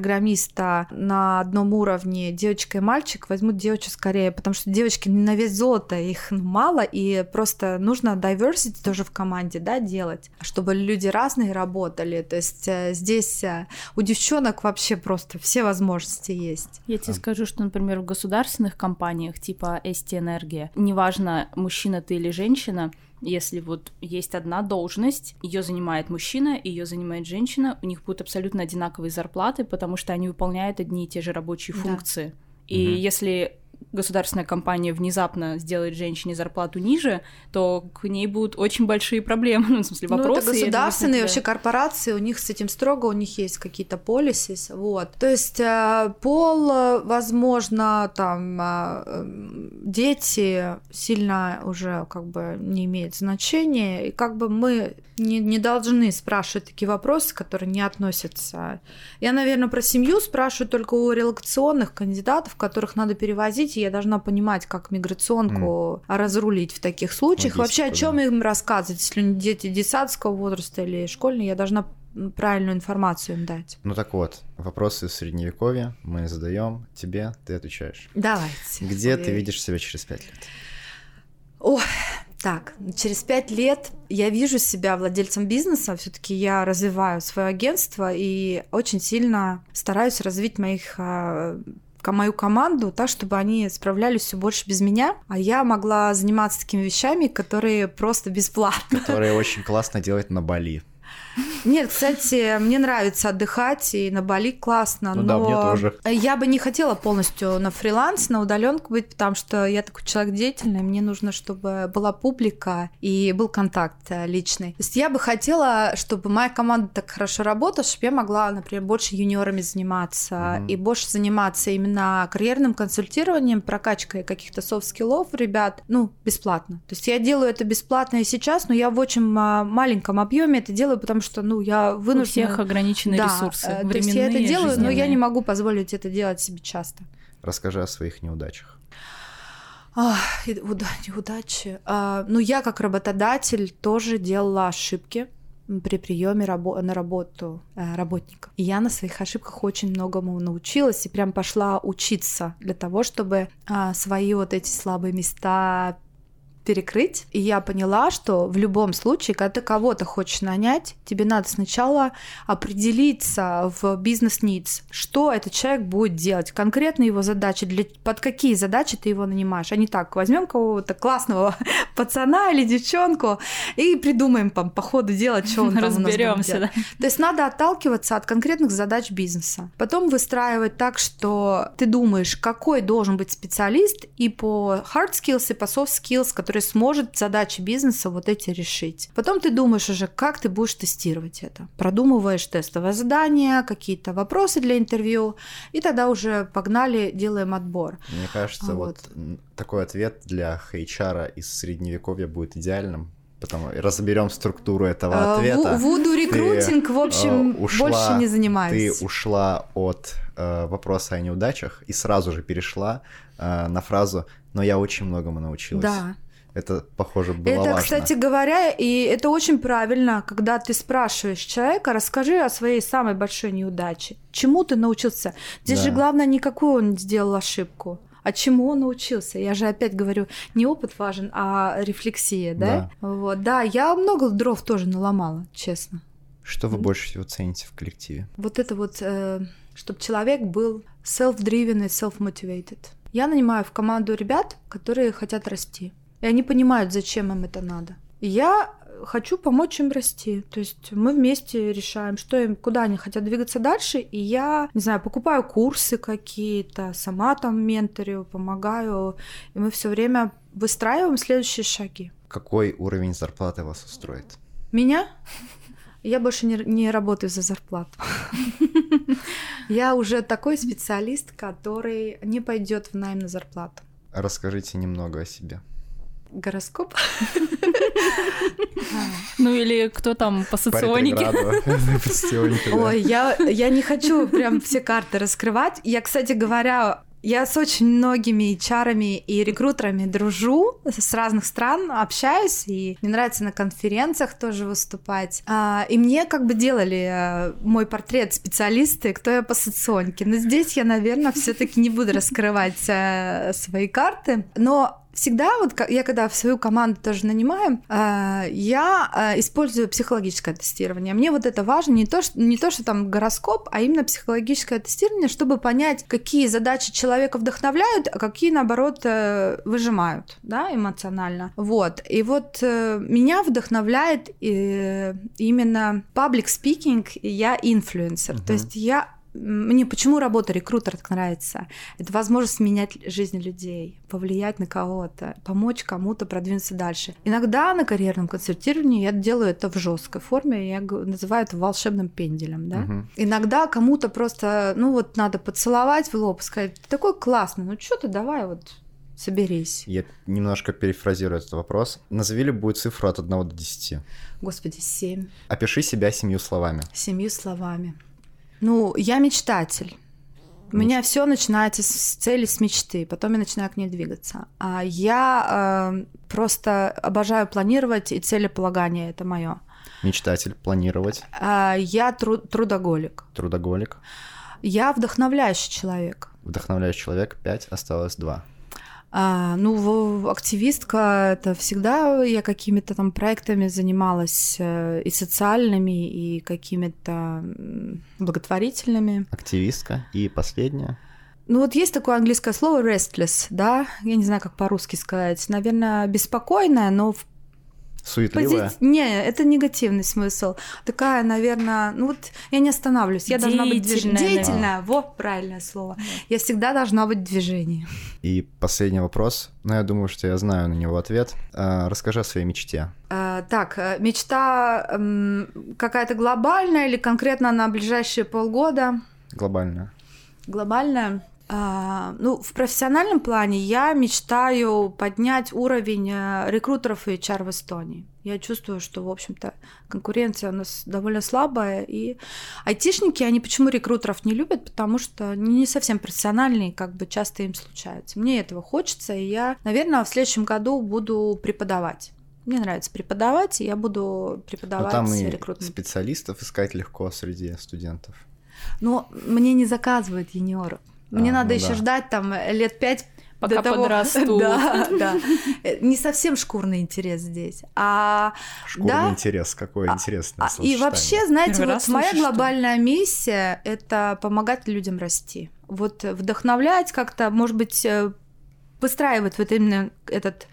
человека-программиста на одном уровне, девочка и мальчик, возьмут девочку скорее, потому что девочки на вес золота, их мало, и просто нужно diversity тоже в команде, да, делать, чтобы люди разные работали. То есть э, здесь э, у девчонок вообще просто все возможности есть. Я тебе скажу, что, например, в государственных компаниях типа Эсти Энергия, неважно, мужчина ты или женщина, если вот есть одна должность, ее занимает мужчина, ее занимает женщина, у них будут абсолютно одинаковые зарплаты, потому что они выполняют одни и те же рабочие Да. функции. И Мгм. если государственная компания внезапно сделает женщине зарплату ниже, то к ней будут очень большие проблемы, ну, в смысле, Ну, вопросы. это и государственные да. вообще корпорации, у них с этим строго, у них есть какие-то полисис, вот. То есть э, пол, э, возможно, там э, дети сильно уже как бы не имеет значения, и как бы мы не, не должны спрашивать такие вопросы, которые не относятся. Я, наверное, про семью спрашиваю только у релокационных кандидатов, которых надо перевозить, и я должна понимать, как миграционку разрулить в таких случаях. Вообще, о чем да. им рассказывать, если дети детсадского возраста или школьные, я должна правильную информацию им дать. Ну так вот, вопросы из средневековья мы задаем тебе, ты отвечаешь. Давайте. Где ты Ой. видишь себя через пять лет? Ох, так, через пять лет я вижу себя владельцем бизнеса. Все-таки я развиваю свое агентство и очень сильно стараюсь развить моих а, мою команду так, чтобы они справлялись все больше без меня, а я могла заниматься такими вещами, которые просто бесплатно. Которые очень классно делать на Бали. Нет, кстати, мне нравится отдыхать, и на Бали классно, Ну но да, мне тоже. я бы не хотела полностью на фриланс, на удаленку быть, потому что я такой человек деятельный, мне нужно, чтобы была публика и был контакт э, личный. То есть я бы хотела, чтобы моя команда так хорошо работала, чтобы я могла, например, больше junior ами заниматься Мгм. и больше заниматься именно карьерным консультированием, прокачкой каких-то soft skill ов ребят, ну, бесплатно. То есть я делаю это бесплатно и сейчас, но я в очень а, маленьком объеме это делаю, потому что, ну, я У вынуждена... всех ограниченные Да, ресурсы. э, то есть я это временные, делаю, но я жизненные. не могу позволить это делать себе часто. Расскажи о своих неудачах. Ах, и уда- неудачи. А, ну, я как работодатель тоже делала ошибки при приеме рабо- на работу э, работников. И я на своих ошибках очень многому научилась и прям пошла учиться для того, чтобы а, свои вот эти слабые места перекрыть. И я поняла, что в любом случае, когда ты кого-то хочешь нанять, тебе надо сначала определиться в бизнес needs, что этот человек будет делать, конкретно его задачи, для, под какие задачи ты его нанимаешь. А не так, возьмем кого-то классного пацана или девчонку и придумаем там по ходу делать, что он там Разберемся, да. То есть надо отталкиваться от конкретных задач бизнеса. Потом выстраивать так, что ты думаешь, какой должен быть специалист и по hard skills, и по soft skills, который сможет задачи бизнеса вот эти решить. Потом ты думаешь уже, как ты будешь тестировать это. Продумываешь тестовое задание, какие-то вопросы для интервью, и тогда уже погнали, делаем отбор. Мне кажется, А вот, вот. такой ответ для HR из средневековья будет идеальным. Потом разберем структуру этого Э, ответа. ву- Вуду рекрутинг, в общем, э, ушла- больше не Ты занимаюсь. ушла от э, вопроса о неудачах и сразу же перешла э, на фразу «но я очень многому научилась». Да. Это, похоже, было Это, важно. кстати говоря, и это очень правильно, когда ты спрашиваешь человека, расскажи о своей самой большой неудаче. Чему ты научился? Здесь Да. же главное, не какую он сделал ошибку, а чему он научился. Я же опять говорю, не опыт важен, а рефлексия, да? Вот, да, я много дров тоже наломала, честно. Что вы больше всего цените в коллективе? Вот это вот, чтобы человек был self-driven и self-motivated. Я нанимаю в команду ребят, которые хотят расти. И они понимают, зачем им это надо. И я хочу помочь им расти. То есть мы вместе решаем, что им, куда они хотят двигаться дальше. И я, не знаю, покупаю курсы какие-то, сама там менторю, помогаю. И мы все время выстраиваем следующие шаги. Какой уровень зарплаты вас устроит? Меня? Я больше не, не работаю за зарплату. Я уже такой специалист, который не пойдет в найм на зарплату. Расскажите немного о себе. Гороскоп? Ну или кто там по соционике? Ой, я, я не хочу прям все карты раскрывать. Я, кстати говоря, я с очень многими HR и рекрутерами дружу, с разных стран общаюсь, и мне нравится на конференциях тоже выступать. А, и мне как бы делали э, мой портрет специалисты, кто я по соционике. Но здесь я, наверное, все таки не буду раскрывать э, свои карты. Но всегда, вот я когда в свою команду тоже нанимаю, э, я э, использую психологическое тестирование. Мне вот это важно, не то, что, не то, что там гороскоп, а именно психологическое тестирование, чтобы понять, какие задачи человека вдохновляют, а какие, наоборот, э, выжимают, да, эмоционально. Вот. И вот меня вдохновляет именно public speaking, я инфлюенсер. Uh-huh. То есть я мне почему работа рекрутера так нравится? Это возможность менять жизнь людей, повлиять на кого-то, помочь кому-то продвинуться дальше. Иногда на карьерном консультировании я делаю это в жесткой форме, я называю это волшебным пенделем, да. Угу. Иногда кому-то просто, ну вот надо поцеловать в лоб, сказать, ты такой классный, ну что ты, давай вот соберись. Я немножко перефразирую этот вопрос. Назови любую цифру от 1 до 10. Господи, 7. Опиши себя семью словами. Семью словами. Ну, я мечтатель. У меня все начинается с цели, с мечты, потом я начинаю к ней двигаться. А я э, просто обожаю планировать и целеполагание это мое. Мечтатель, планировать. А, я тру- трудоголик. Трудоголик. Я вдохновляющий человек. Вдохновляющий человек, пять, осталось два. А, ну, активистка это всегда я какими-то там проектами занималась э, и социальными, и какими-то благотворительными. Активистка. И последняя. Ну вот есть такое английское слово restless, да, я не знаю, как по-русски сказать, наверное, беспокойная, но в Суетливая? Пози... Не, это негативный смысл. Такая, наверное, ну вот я не останавливаюсь. Я должна быть движение. Деятельная, во, правильное слово. Я всегда должна быть в движении. И последний вопрос. Ну, я думаю, что я знаю на него ответ. А, расскажи о своей мечте. А, так, э, мечта какая-то глобальная или конкретно на ближайшие полгода? Глобальная. Глобальная. А, ну, в профессиональном плане я мечтаю поднять уровень э, рекрутеров и HR в Эстонии. Я чувствую, что, в общем-то, конкуренция у нас довольно слабая, и айтишники, они почему рекрутеров не любят? Потому что они не совсем профессиональные, как бы часто им случается. Мне этого хочется, и я, наверное, в следующем году буду преподавать. Мне нравится преподавать, и я буду преподавать Но там и специалистов искать легко среди студентов. Но мне не заказывают юниоров. Мне а, надо ну еще да. ждать там лет пять пока до того... подрастут. Да, да. Не совсем шкурный интерес здесь. А, шкурный да? интерес, какой а, интересный. А, и вообще, знаете, Первый вот моя глобальная миссия — это помогать людям расти. Вот вдохновлять как-то, может быть, э, выстраивать вот именно этот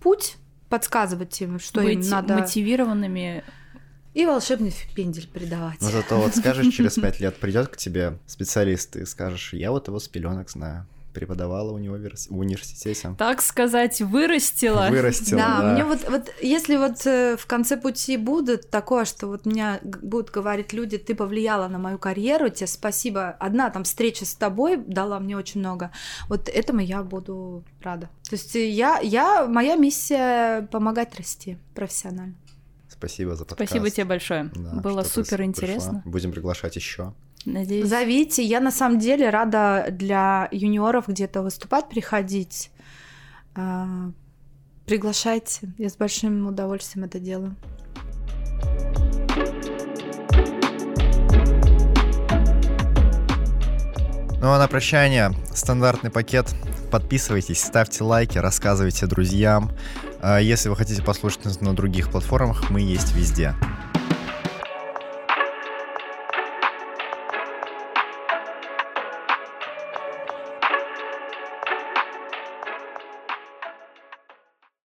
путь, подсказывать им, что Быть им надо... мотивированными и волшебный пендель придавать. Но зато вот скажешь, через пять лет придет к тебе специалист и скажешь, я вот его с пеленок знаю преподавала у него в университете. Так сказать, вырастила. Вырастила, да. да. Мне вот, вот если вот э, в конце пути будет такое, что вот меня будут говорить люди, ты повлияла на мою карьеру, тебе спасибо. Одна там встреча с тобой дала мне очень много. Вот этому я буду рада. То есть я, я моя миссия помогать расти профессионально. Спасибо за подкаст. Спасибо тебе большое. Да, Было супер интересно. Будем приглашать еще. Надеюсь. Зовите. Я на самом деле рада для юниоров где-то выступать, приходить. А, приглашайте. Я с большим удовольствием это делаю. Ну а на прощание стандартный пакет. Подписывайтесь, ставьте лайки, рассказывайте друзьям. А если вы хотите послушать нас на других платформах, мы есть везде.